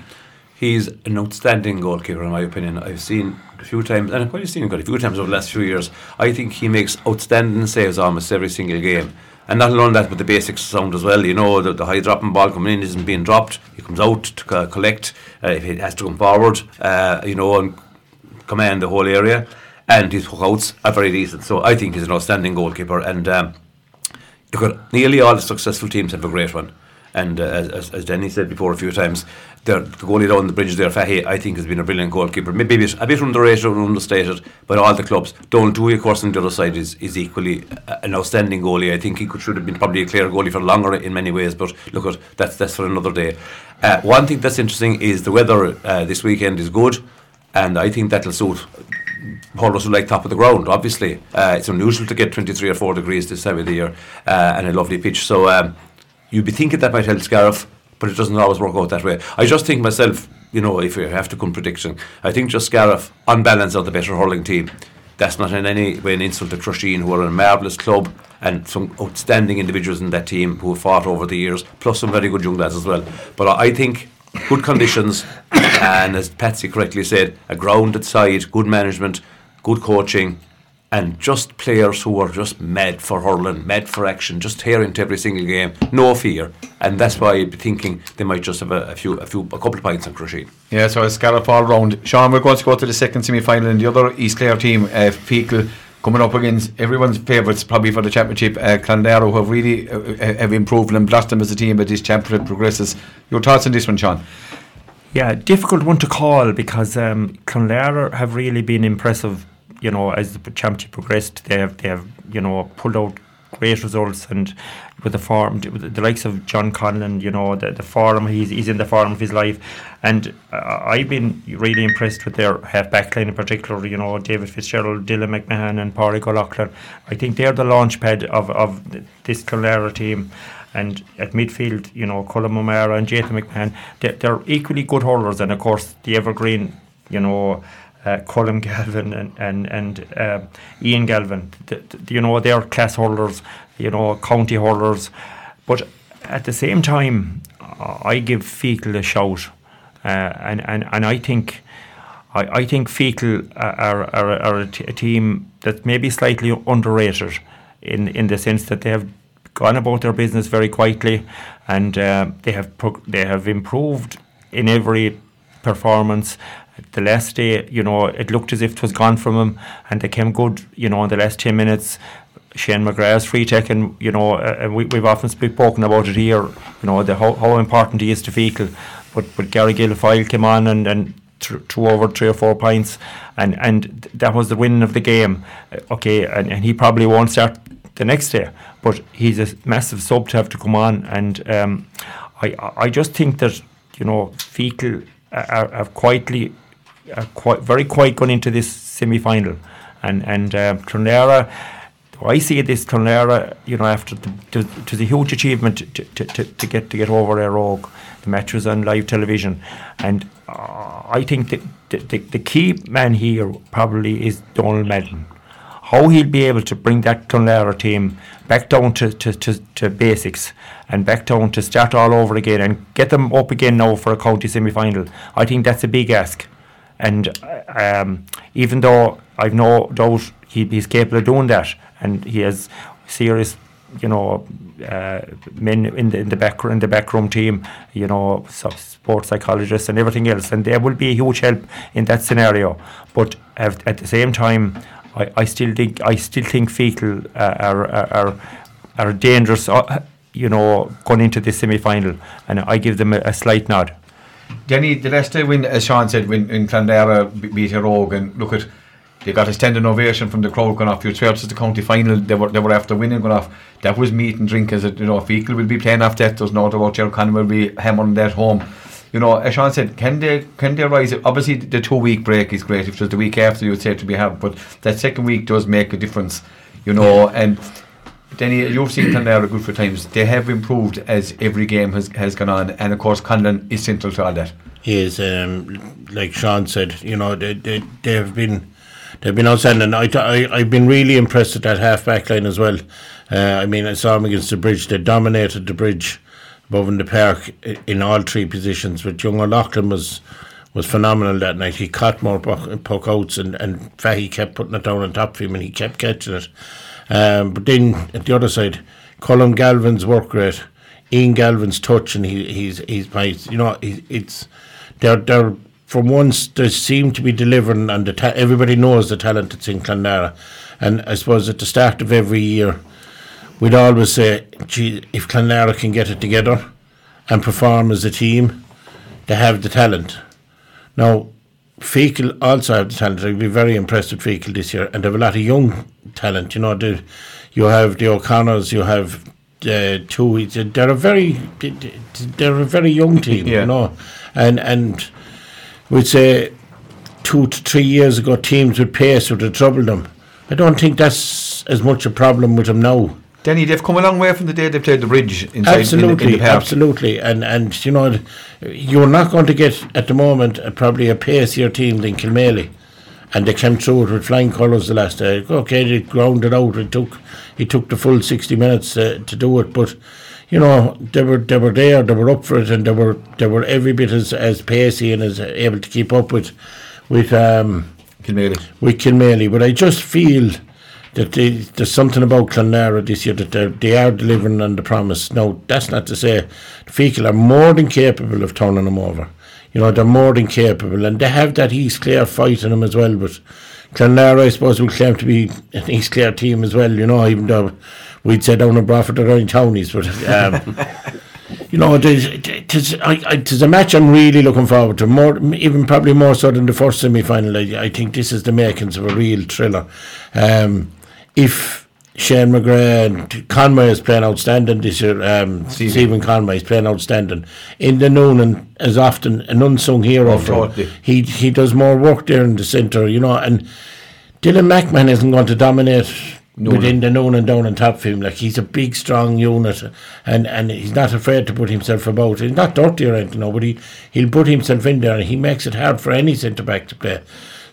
He's an outstanding goalkeeper, in my opinion. I've seen a few times, and I've probably seen him quite a few times over the last few years. I think he makes outstanding saves almost every single game. And not alone that, but the basics sound as well. You know, the, the high dropping ball coming in isn't being dropped. He comes out to collect. Uh, if he has to come forward, uh, you know, and command the whole area. And his hookouts are very decent. So I think he's an outstanding goalkeeper. And um, nearly all the successful teams have a great one. And uh, as, as Danny said before a few times, the goalie down the bridge there, Fahy, I think has been a brilliant goalkeeper. Maybe a bit, underrated or understated by all the clubs. Donal Tuohy, of course, on the other side is, is equally an outstanding goalie. I think he could should have been probably a clear goalie for longer in many ways, but look at that's that's for another day. Uh, one thing that's interesting is the weather uh, this weekend is good, and I think that'll suit hurlers who like top of the ground. Obviously, uh, it's unusual to get 23 or 4 degrees this time of the year uh, and a lovely pitch. So. Um, you'd be thinking that might help Scariff, but it doesn't always work out that way. I just think myself, you know, if you have to come prediction, I think just Scariff, on balance, are the better hurling team. That's not in any way an insult to Crusheen, who are a marvellous club and some outstanding individuals in that team who have fought over the years, plus some very good young lads as well. But I think good conditions, and as Patsy correctly said, a grounded side, good management, good coaching, and just players who are just mad for hurling, mad for action, just tearing to every single game, no fear, and that's why I'd be thinking they might just have a, a few, a few, a couple of points on Crusheen. Yeah, so it's Scariff all round. Sean, we're going to go to the second semi-final, and the other East Clare team, uh, Feakle, coming up against everyone's favourites, probably for the championship, uh, Clonlara, who have really uh, uh, have improved and blossomed as a team as this championship progresses. Your thoughts on this one, Sean? Yeah, difficult one to call because um, Clonlara have really been impressive you know, as the championship progressed, they have they have you know pulled out great results and with the form, with the likes of John Conlon, you know, the, the form, he's, he's in the form of his life. And uh, I've been really impressed with their half back line in particular, you know, David Fitzgerald, Dylan McMahon, and Pádraig O'Loughlin. I think they're the launch pad of, of this Clonlara team. And at midfield, you know, Colin O'Mara and Jathan McMahon, they're, they're equally good hurlers. And of course, the evergreen, you know, uh, Colin Galvin and and, and uh, Ian Galvin. The, the, you know, they're class holders. You know, county holders. but at the same time, I give Feakle a shout, uh, and, and and I think. I, I think Feakle are, are, are a, t- a team that may be slightly underrated in, in the sense that they have gone about their business very quietly and uh, they have pro- they have improved in every performance the last day, you know, it looked as if it was gone from him, and they came good, you know, in the last 10 minutes. Shane McGrath's free taking, you know, uh, we, we've often spoken about it here, you know, the how, how important he is to Feakle. But, but Gary Guilfoyle came on and, and threw, over three or four points, and, and that was the win of the game. Uh, okay, and, and he probably won't start the next day, but he's a massive sub to have to come on. And um, I, I just think that, you know, are, are quietly uh, quite very quiet going into this semi final. And and uh, I see this Clonlara, you know, after the, to, to the huge achievement to, to, to, to get to get over a rogue. The match was on live television, and uh, I think the, the, the key man here probably is Donal Madden. How he'll be able to bring that Clonlara team back down to, to, to, to basics and back down to start all over again and get them up again now for a county semi final. I think that's a big ask. And um, even though I've no doubt he, he's capable of doing that, and he has serious, you know, uh, men in the in the back in the backroom team, you know, sports psychologists and everything else, and there will be a huge help in that scenario. But at, at the same time, I, I still think I still think Feakle uh, are, are are are dangerous. Uh, you know, going into the semi final, and I give them a, a slight nod. Denny, the last day when, as Sean said, when in Clonlara beat Rogue, and look at they got a standing ovation from the crowd going off. Your church is the county final. They were they were after winning going off. That was meat and drink as it, you know. Feakle will be playing off that. There's no doubt Conn will be hammering that home. You know, as Sean said, can they can they rise? Obviously, the two week break is great. If it was the week after, you would say to be have, but that second week does make a difference. You know, and Denny, you've seen Clonlara a good few times. They have improved as every game has, has gone on, and of course, Conlon is central to all that. He is, um, like Sean said, you know, they, they, they have been they've been outstanding. I, I, I've been really impressed with that half back line as well. Uh, I mean, I saw them against the bridge, they dominated the bridge above in the park in all three positions. But young O'Loughlin was was phenomenal that night. He caught more puck, puck outs, and, and Fahy kept putting it down on top of him, and he kept catching it. Um, but then at the other side, Colin Galvin's work rate, Ian Galvin's touch, and he, he's he's my you know he, it's they're they're from once they seem to be delivering, and ta- everybody knows the talent that's in Clonlara, and I suppose at the start of every year, we'd always say, gee, if Clonlara can get it together and perform as a team, they have the talent. Now Feakle also have the talent. I'd be very impressed with Feakle this year, and they have a lot of young talent. You know, the, you have the O'Connors, you have uh, two. They're a very, they're a very young team. Yeah. You know, and and we'd say two to three years ago, teams with pace would have troubled them. I don't think that's as much a problem with them now. Denny, they've come a long way from the day they played the bridge inside absolutely, in, the- in the absolutely, and and you know, you're not going to get at the moment uh, probably a pacier team than Kilmaley, and they came through it with flying colours the last day. Okay, they grounded out. It took it took the full sixty minutes uh, to do it, but you know they were they were there, they were up for it, and they were they were every bit as as pacey and as able to keep up with with um Kilmaley. with Kilmaley. But I just feel that they, there's something about Clonlara this year that they're- they are delivering on the promise. Now, that's not to say Feakle are more than capable of turning them over. You know, they're more than capable, and they have that East Clare fight in them as well. But Clonlara, I suppose, will claim to be an East Clare team as well, you know, even though we'd say down in Broadford they're only townies. But, um, you know, there's, there's a match I'm really looking forward to, more, even probably more so than the first semi final. I, I think this is the makings of a real thriller. Um, if Shane McGrath and Conway is playing outstanding this year, um, Stephen. Stephen Conway is playing outstanding. In the Noonan is often an unsung hero Oh, for totally. He, he does more work there in the centre, you know, and Dylan McMahon isn't going to dominate Noonan. within the Noonan down on top of him. Like he's a big, strong unit, and, and he's not afraid to put himself about. He's not dirty or anything, no, but he he'll put himself in there, and he makes it hard for any centre back to play.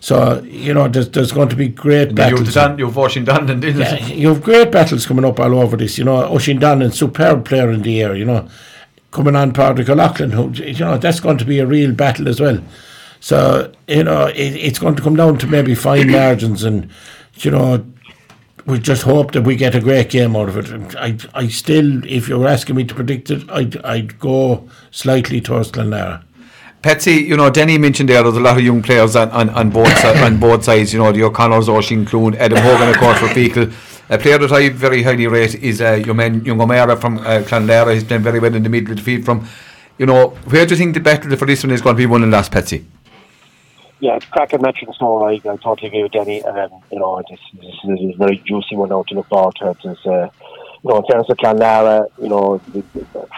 So you know, there's, there's going to be great You've, battles. done, you've Ocean Dundon, didn't Yeah, you have great battles coming up all over this. You know, oh, Oshin Donnan, superb player in the air. You know, coming on Patrick O'Loughlin, who you know that's going to be a real battle as well. So you know, it, it's going to come down to maybe fine margins, and you know, we just hope that we get a great game out of it. I, I still, if you're asking me to predict it, I'd, I'd go slightly towards Clonlara. Patsy, you know, Denny mentioned there there's a lot of young players on, on, on both si- on both sides. You know, the O'Connors, Oisin Clune, Adam Hogan, of course, for Feakle. A player that I very highly rate is uh, your man, young O'Mara from uh, Clonlara. He's done very well in the middle of the field. From, you know, where do you think the battle for this one is going to be won and lost, Patsy? yeah, cracking match in store. I, I totally agree with Danny. And um, you know, this, this is a very juicy one now to look forward to. It's, uh, you know, in fairness to Clonlara, you know,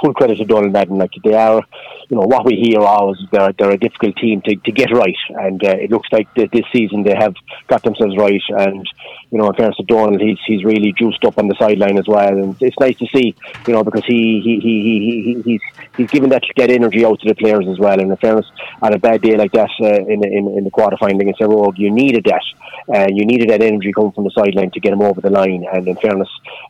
full credit to Donal Madden. Like they are, you know, what we hear always they're they're a difficult team to, to get right, and uh, it looks like th- this season they have got themselves right. And you know, in fairness to Donal, he's he's really juiced up on the sideline as well, and it's nice to see, you know, because he he he, he, he he's he's giving that that energy out to the players as well. And in fairness, on a bad day like that uh, in, in in the quarter final against Rogue, you needed that. Uh, you needed that energy coming from the sideline to get him over the line. And in fairness,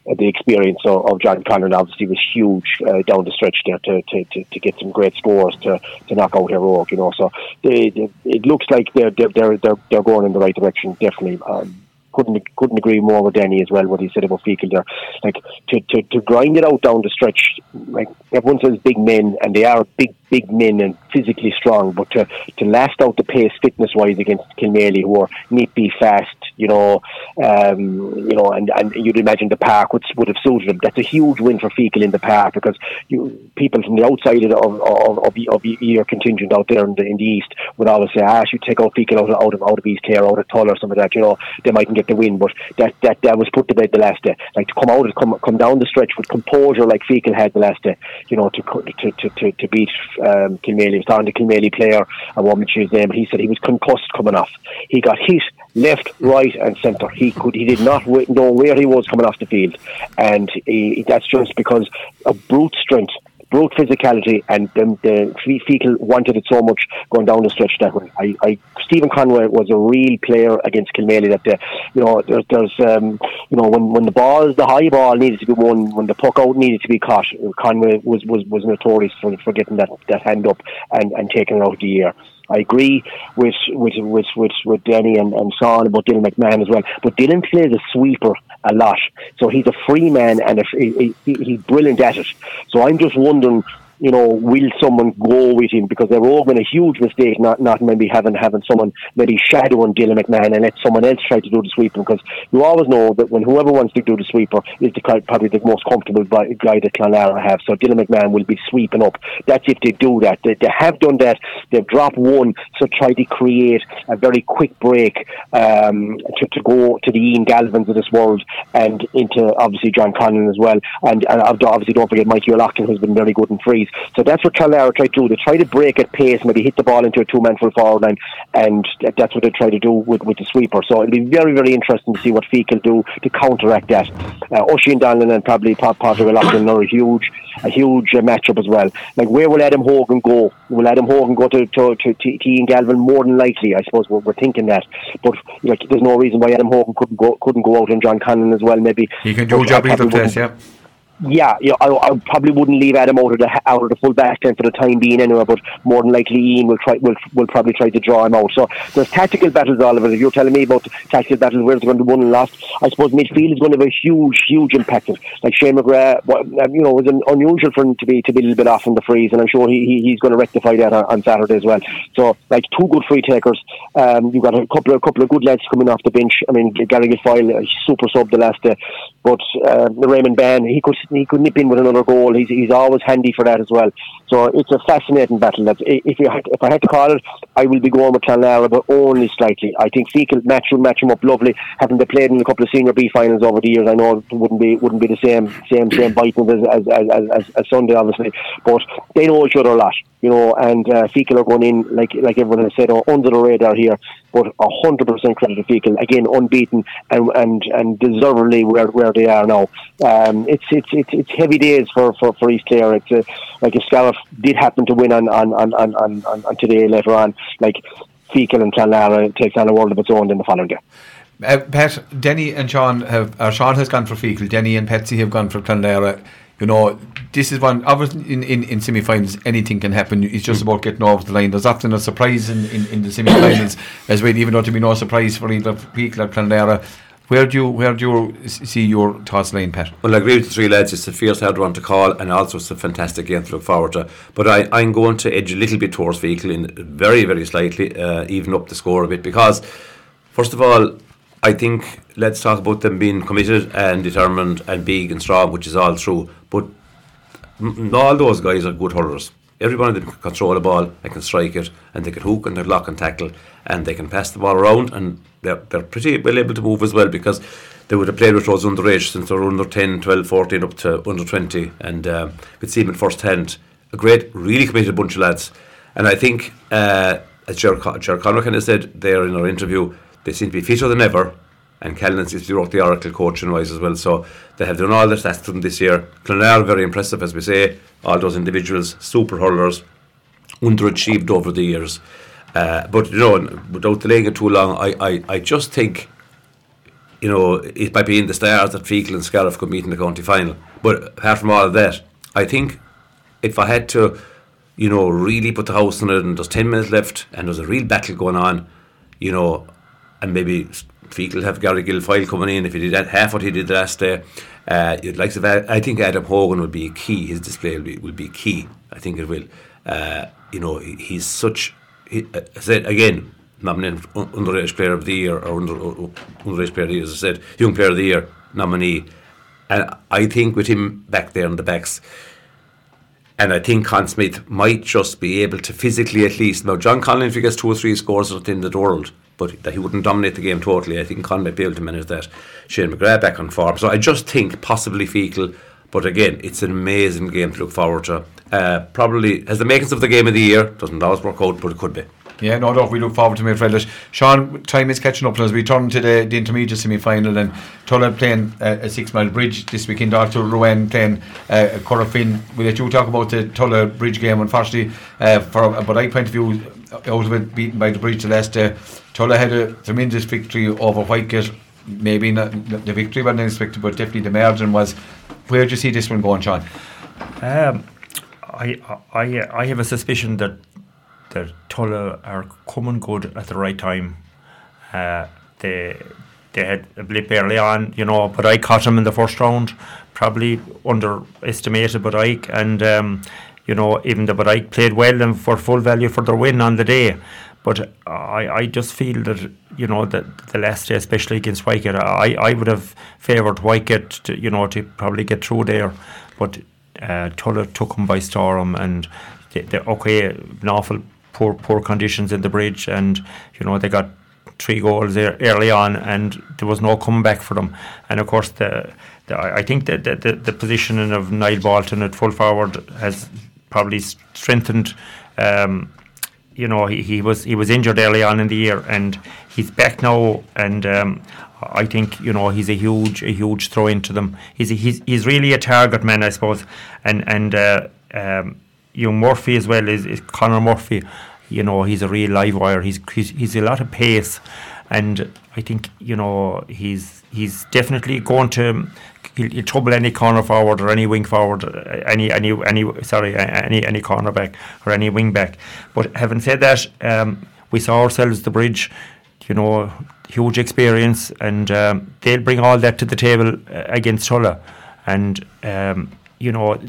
uh, the experience of, of John Conlon obviously was huge uh, down the stretch there to, to, to, to get some great scores to, to knock out Rogue. You know, so they, they, it looks like they're they're they're they're, they're going in the right direction. Definitely. Um, couldn't couldn't agree more with Danny as well. What he said about Feakle there, like to, to, to grind it out down the stretch. Like everyone says, big men, and they are big big men and physically strong. But to, to last out the pace fitness wise against Kilmaley, who are nippy, fast, you know, um, you know, and, and you'd imagine the park would would have suited them. That's a huge win for Feakle in the park because you people from the outside of of of, of, your contingent out there in the, in the east would always say, ah, should take out Feakle out out of out of East Clare, out of Tull or some of that. You know, they mightn't get the win, but that that that was put to bed the last day. Like to come out come come down the stretch with composure like Feakle had the last day. You know, to to to to, to beat um, Kilmaley. He was talking to Kilmaley player, a woman, his name. He said he was concussed coming off. He got hit left, right, and centre. He could. He did not know where he was coming off the field, and he, that's just because of brute strength brute physicality, and um, the Feakle wanted it so much going down the stretch that way. I, I, Stephen Conway was a real player against Kilmaley. That day. you know, there's, there's um, you know, when when the ball, the high ball needed to be won, when the puck out needed to be caught, Conway was was, was notorious for, for getting that, that hand up and, and taking it out of the air. I agree with with with with, with Denny and, and Sean about Dylan McMahon as well. But Dylan plays a sweeper a lot, so he's a free man and a, he, he, he's brilliant at it. So I'm just wondering you know, will someone go with him? Because they're all been a huge mistake not not maybe having having someone maybe shadowing Dylan McMahon and let someone else try to do the sweeping. Because you always know that when whoever wants to do the sweeper is the probably the most comfortable guy that Clonlara have. So Dylan McMahon will be sweeping up. That's if they do that. They, they have done that. They've dropped one, so try to create a very quick break um, to, to go to the Ian Galvins of this world and into obviously John Conlon as well. And, and obviously don't forget Mikey O'Loughlin who's been very good in freeze. So that's what Clonlara try to do. They try to break at pace, maybe hit the ball into a two-man full forward line, and that's what they try to do with, with the sweeper. So it'll be very, very interesting to see what Feakle do to counteract that. Uh, Oisin Donlan and probably Pat Potter O'Loughlin are a huge, a huge uh, matchup as well. Like where will Adam Hogan go? Will Adam Hogan go to to, to, to, to Ian Galvin? More than likely, I suppose we're, we're thinking that. But like, there's no reason why Adam Hogan couldn't go couldn't go out on John Conlon as well. Maybe he can do a job either place. Yeah. Yeah, yeah, I, I probably wouldn't leave Adam out of the out of the full back ten for the time being anyway. But more than likely, Ian will try will will probably try to draw him out. So there's tactical battles, it. If you're telling me about tactical battles, where's going to won and lost, I suppose midfield is going to have a huge, huge impact. Like Shane McGrath, you know, was unusual for him to be to be a little bit off in the freeze, and I'm sure he, he he's going to rectify that on, on Saturday as well. So like two good free takers. Um, you've got a couple of couple of good lads coming off the bench. I mean, Gary Guilfoyle, super sub the last day, but uh, Raymond Ban, he could he could nip in with another goal. He's he's always handy for that as well. So it's a fascinating battle. That's, if you had, if I had to call it, I will be going with Clonlara, but only slightly. I think Feakle match match him up lovely. Having they played in a couple of senior B finals over the years, I know it wouldn't be wouldn't be the same same same biting as as, as, as, as Sunday, obviously, but they know each other a lot you know, and uh, Feakle are going in like like everyone has said, under the radar here, but hundred percent credit to Feakle again, unbeaten and and and deservedly where where they are now. Um, it's it's it's it's heavy days for for, for East Clare. It's uh, like if Scariff did happen to win on on on, on, on, on today later on, like Feakle and Clonlara takes on a world of its own in the following game. Uh, Pat, Denny and Sean have, or Sean has gone for Feakle, Denny and Patsy have gone for Clonlara. You know, this is one, obviously in, in, in semi finals, anything can happen. It's just about getting over the line. There's often a surprise in, in, in the semi finals as well, even though to be no surprise for either Feakle or Clonlara. Where do you where do you see your toss line, Pat? Well, I agree with the three lads. It's a fierce hard one to call, and also it's a fantastic game to look forward to. But I, I'm going to edge a little bit towards Feakle, in very very slightly, uh, even up the score a bit because, first of all, I think let's talk about them being committed and determined and big and strong, which is all true. But all those guys are good hurlers. Every one of them can control the ball, they can strike it, and they can hook and they can lock and tackle, and they can pass the ball around, and they're, they're pretty well able to move as well because they would have played with those underage since they were under 10, 12, 14 up to under 20, and uh, could see them in first hand. A great, really committed bunch of lads. And I think, uh, as Ger, Ger Conway kind of said there in our interview, they seem to be fitter than ever. And Callan seems to be the Oracle coaching wise as well. So they have done all the stats to them this year. Clonlara, very impressive, as we say. All those individuals, super hurlers, underachieved over the years. Uh, but, you know, without delaying it too long, I, I, I just think, you know, it might be in the stars that Feakle and Scariff could meet in the county final. But apart from all of that, I think if I had to, you know, really put the house on it and there's 10 minutes left and there's a real battle going on, you know, and maybe Feakle have Gary Guilfoyle coming in if he did that, half what he did last day. Uh, you'd like to, I think Adam Hogan would be key. His display will be, will be key. I think it will. Uh, you know, he, he's such. He, uh, I said again, nominated underage player of the year or under, uh, underage player of the year. As I said, young player of the year nominee. And I think with him back there on the backs, and I think Con Smith might just be able to physically at least. Now, John Conlon, if he gets two or three scores, is in the world, but that he wouldn't dominate the game totally. I think Con might be able to manage that. Shane McGrath back on form. So I just think possibly Feakle, but again, it's an amazing game to look forward to. Uh, probably has the makings of the game of the year. Doesn't always work out, but it could be. Yeah, no doubt. We look forward to midfielders. Sean, time is catching up as we turn to the, the intermediate semi final and Tulla playing uh, a Sixmilebridge this weekend. Arthur Ruan playing uh, a Corofin. We'll let you talk about the Tulla bridge game. Unfortunately, uh, from a Bodyke point of view, out of it, beaten by the bridge last day. Tulla had a tremendous victory over Whitegate. Maybe not the victory wasn't expected, but definitely the margin was. Where do you see this one going, Sean? Um, I, I, I have a suspicion that that Tulla are coming good at the right time. Uh, they they had a blip early on, you know, but I caught them in the first round, probably underestimated Bodyke and um, you know even the Bodyke played well and for full value for their win on the day. But I, I just feel that you know that the last day, especially against Whitegate, I, I would have favoured Whitegate to you know to probably get through there, but uh, Tulla took him by storm and they, they, okay, an awful poor poor conditions in the bridge, and you know they got three goals there early on, and there was no coming back for them. And of course, the, the I think that the, the, the positioning of Niall Bolton at full forward has probably strengthened. Um, you know, he, he was he was injured early on in the year, and he's back now, and. Um, I think you know he's a huge, a huge throw into them. He's a, he's he's really a target man, I suppose, and and uh, um, young Murphy as well is, is Connor Murphy. You know, he's a real live wire. He's, he's he's a lot of pace, and I think you know he's he's definitely going to he'll, he'll trouble any corner forward or any wing forward, uh, any any any sorry any any cornerback or any wing back. But having said that, um, we saw ourselves the bridge. You know, huge experience, and um, they'll bring all that to the table uh, against Tulla. And um, you know,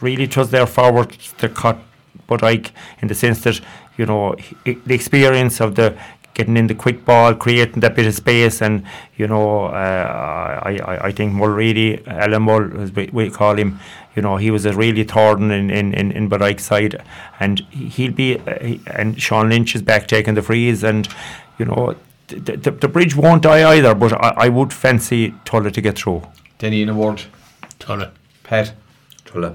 really, it was their forwards cut but like in the sense that you know the experience of the getting in the quick ball, creating that bit of space, and you know, uh, I, I I think Mulready, Alan Mull, as we, we call him, you know, he was a really thorn in in in, in Bodyke's side, and he'll be, uh, he, and Sean Lynch is back taking the freeze, and you know. The, the, the bridge won't die either, but I, I would fancy Tulla to get through. Denny in a word. Tulla. Pat. Tulla.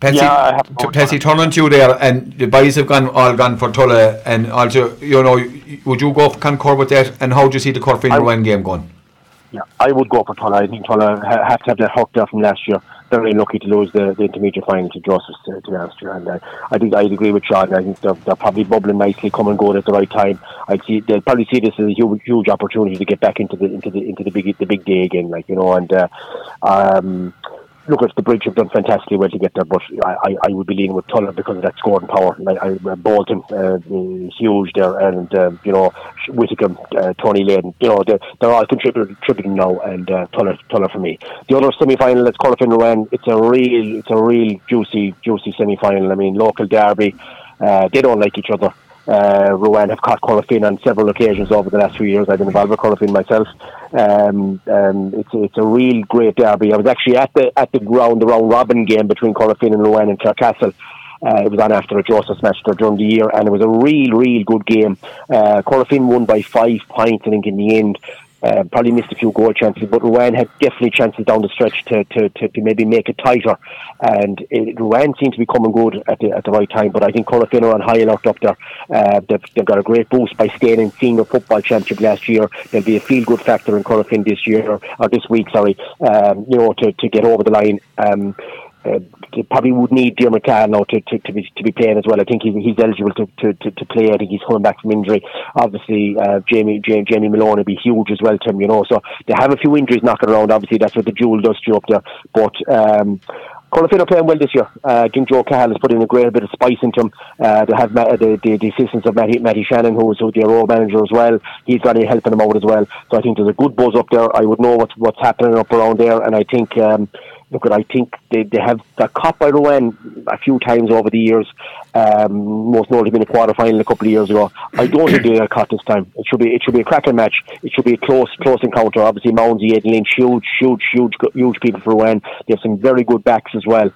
Patsy, Yeah, I t- Patsy, turn on to you there, and the boys have gone all gone for Tulla, and also, you know, would you go for Concord with that, and how do you see the Corofin I- Ruan game going? Yeah, I would go for Tulla. I think Tulla ha- have to have that hook there from last year. They're very lucky to lose the, the intermediate final to Drossers, to, to be honest. And uh, I think I'd agree with Sean. I think they're, they're probably bubbling nicely, coming good at the right time. I'd see they'll probably see this as a huge, huge opportunity to get back into the into the into the big the big day again, like you know. And uh, um, look, at the bridge have done fantastically well to get there, but I, I, I would be leaning with Tulla because of that scoring power. Like, I, uh, Bolton, uh, huge there, and uh, you know Whittingham, uh, Tony Lane, you know they're, they're all contributing, now, and uh, Tulla, Tulla for me. The other semi-final, call it in Ruan. It's a real, it's a real juicy, juicy semi-final. I mean, local derby. Uh, they don't like each other uh, Ruan have caught Corofin on several occasions over the last few years. I've been involved with Corofin myself. Um, um, it's it's a real great derby. I was actually at the at the ground the round robin game between Corofin and Ruan and Clarecastle. Uh, it was on after a Joseph match during the year, and it was a real, real good game. Uh, won by five points, I think, in the end. Uh, probably missed a few goal chances, but Ruan had definitely chances down the stretch to, to, to, to maybe make it tighter. And it, Ruan seemed to be coming good at the, at the right time, but I think Corofin are on high alert up there. Uh, they've, they've got a great boost by staying in senior football championship last year. There'll be a feel good factor in Corofin this year, or this week, sorry, um, you know, to, to get over the line. Um, uh, probably would need Diarmuid Cahill now to, to, to, be, to be playing as well. I think he's, he's eligible to, to, to, play. I think he's coming back from injury. Obviously, uh, Jamie, Jamie Jamie Malone will be huge as well to him, you know. So they have a few injuries knocking around. Obviously, that's what the jewel does to up there. But um, Corofin are playing well this year. Uh, I think Joe Cahill has put in a great bit of spice into them. Uh, they have the, the, the assistance of Matty, Matty Shannon, who's who their role manager as well. He's going to be helping them out as well. So I think there's a good buzz up there. I would know what's what's happening up around there, and I think um, look, I think they, they have got caught by Ruan a few times over the years. Um, most notably in a quarter final a couple of years ago. I don't think they got caught this time. It should be it should be a cracking match. It should be a close close encounter. Obviously, Mounsey, Aidan Lynch, huge huge huge huge people for Ruan. They have some very good backs as well.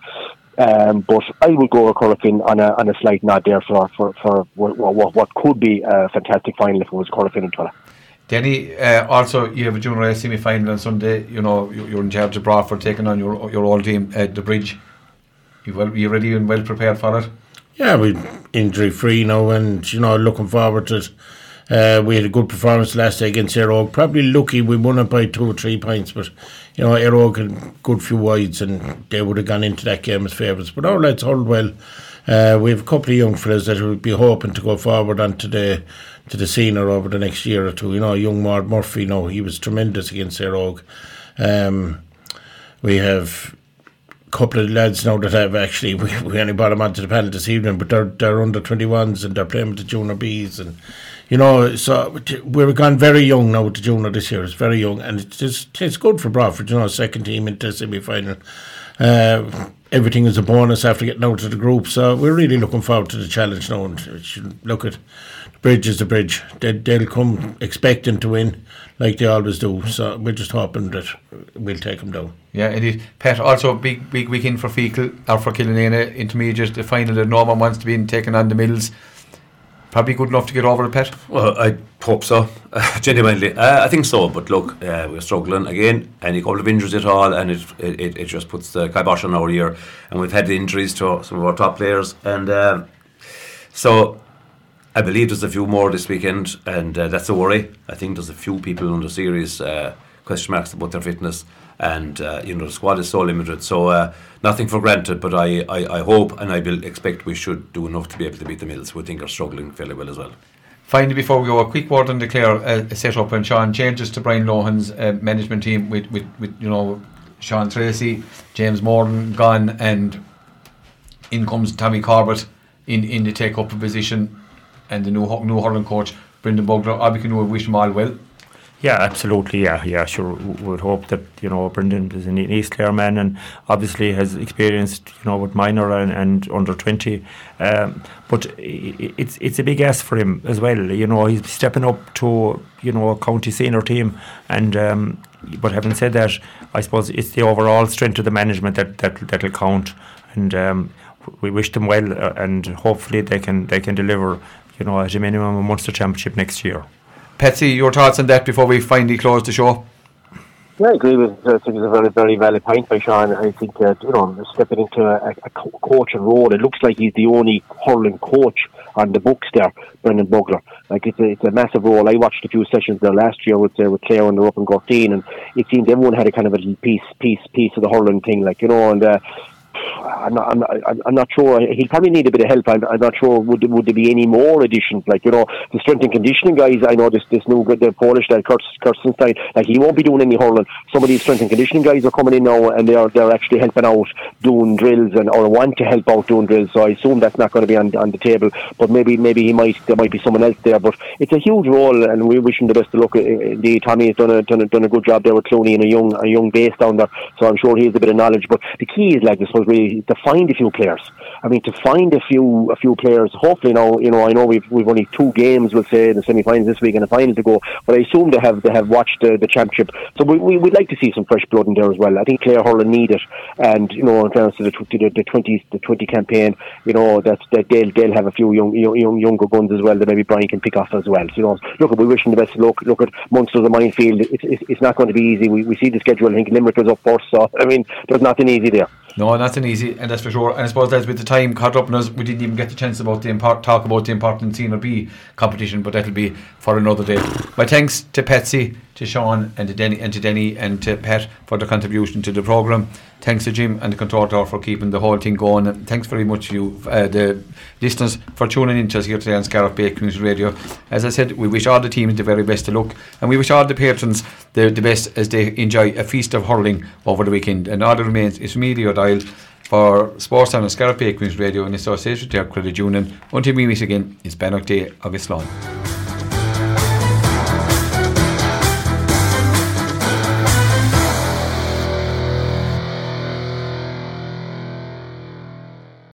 Um, but I will go Corofin on a on a slight nod there for for, for what, what, what could be a fantastic final if it was Corofin and Tulla. Denny, uh, also you have a junior A semi final on Sunday. You know you're in charge of Broadford taking on your your old team at the bridge. You well, you ready and well prepared for it? Yeah, we're injury free now, and you know looking forward to it. Uh, we had a good performance last day against Éire Probably lucky we won it by two or three points, but you know Éire Óg had good few wides, and they would have gone into that game as favourites. But our lads hold well. Uh, we have a couple of young fellas that will be hoping to go forward onto the to the senior over the next year or two. You know, young Mark Murphy, you know, he was tremendous against Óg. Um, we have a couple of lads now that have actually, we, we only brought them onto the panel this evening, but they're, they're under 21s and they're playing with the junior Bs. And, you know, so we're gone very young now with the junior this year. It's very young and it's just, it's good for Broadford, you know, second team into semi final. Uh, everything is a bonus after getting out of the group. So we're really looking forward to the challenge now. And look at the bridge is the bridge. They, they'll come expecting to win like they always do. So we're just hoping that we'll take them down. Yeah, indeed. Pet, also big big weekend for Feakle or for Killanena intermediate. The final that no one wants to be in on the Mills probably good enough to get over the pet? Well, I hope so, genuinely. Uh, I think so, but look, uh, we're struggling again. Any couple of injuries at all, and it it, it just puts the kibosh on our year. And we've had injuries to some of our top players, and uh, so I believe there's a few more this weekend, and uh, that's a worry. I think there's a few people under serious uh, question marks about their fitness and uh, you know the squad is so limited. So uh, nothing for granted, but I, I, I hope and I will expect we should do enough to be able to beat the Mills, I think are struggling fairly well as well. Finally, before we go, a quick word on declare uh, a set up and Sean changes to Brian Lohan's uh, management team with, with, with you know Sean Tracy, James Morden gone, and in comes Tommy Corbett in, in the take up position, and the new new hurling coach Brendan Bugler. I can wish him all well. Yeah, absolutely. Yeah, yeah. Sure, we would hope that you know Brendan is an East Clare man and obviously has experienced you know with minor and, and under twenty. Um, but it's it's a big ask for him as well. You know, he's stepping up to you know a county senior team, and um, but having said that, I suppose it's the overall strength of the management that that that'll count, and um, we wish them well, uh, and hopefully they can they can deliver. You know, at a minimum a Munster Championship next year. Patsy, your thoughts on that before we finally close the show? Yeah, I agree with. I think it's a very, very valid point by Sean. I think uh, you know stepping into a, a coaching role, it looks like he's the only hurling coach on the books there, Brendan Bugler. Like it's a, it's a massive role. I watched a few sessions there last year with uh, with Clare and the up in Gortine, and it seemed everyone had a kind of a piece, piece, piece of the hurling thing, like you know, and. Uh, I'm not, I'm not, I'm not sure. He'll probably need a bit of help. I'm, I'm not sure. Would would there be any more additions? Like you know, the strength and conditioning guys. I know this this new the Polish guy, Kurt Kirstenstein. Like he won't be doing any hurling. Some of these strength and conditioning guys are coming in now, and they are they're actually helping out doing drills and or want to help out doing drills. So I assume that's not going to be on on the table. But maybe maybe he might there might be someone else there. But it's a huge role, and we wish him the best of luck. Indeed, Tommy has done a done a, done a good job there with Clooney and a young a young base down there. So I'm sure he has a bit of knowledge. But the key is like this was really to find a few players. I mean, to find a few a few players. Hopefully, now you know I know we've we've only two games, we'll say, in the semi-finals this week and the final to go. But I assume they have they have watched the, the championship, so we, we would like to see some fresh blood in there as well. I think Clare Hurling need it, and you know, in terms of the the, the twenty the twenty campaign, you know that, that they'll they'll have a few young, young younger guns as well that maybe Brian can pick off as well. So, you know, look, we wish them the best luck. Look at Munster's a minefield. It's, it's, it's not going to be easy. We, we see the schedule. I think Limerick was up first, so I mean, there's nothing easy there. No, nothing easy, and that's for sure. And I suppose that's with the time caught up in us, we didn't even get the chance about the import, talk about the important B competition, but that'll be for another day. My thanks to Patsy, to Sean, and to Danny, and to Danny, and to Pat for their contribution to the program. Thanks to Jim and the control tower for keeping the whole thing going. And thanks very much to you, uh, the listeners, for tuning in to us here today on Scariff Bay Community Radio. As I said, we wish all the teams the very best of luck, and we wish all the patrons the, the best as they enjoy a feast of hurling over the weekend. And all that remains is me, Leo Doyle, for Sportsline Scariff Bay Community Radio in association with Derg Credit Union. Until we meet again, it's Bannock Day, August Lawn.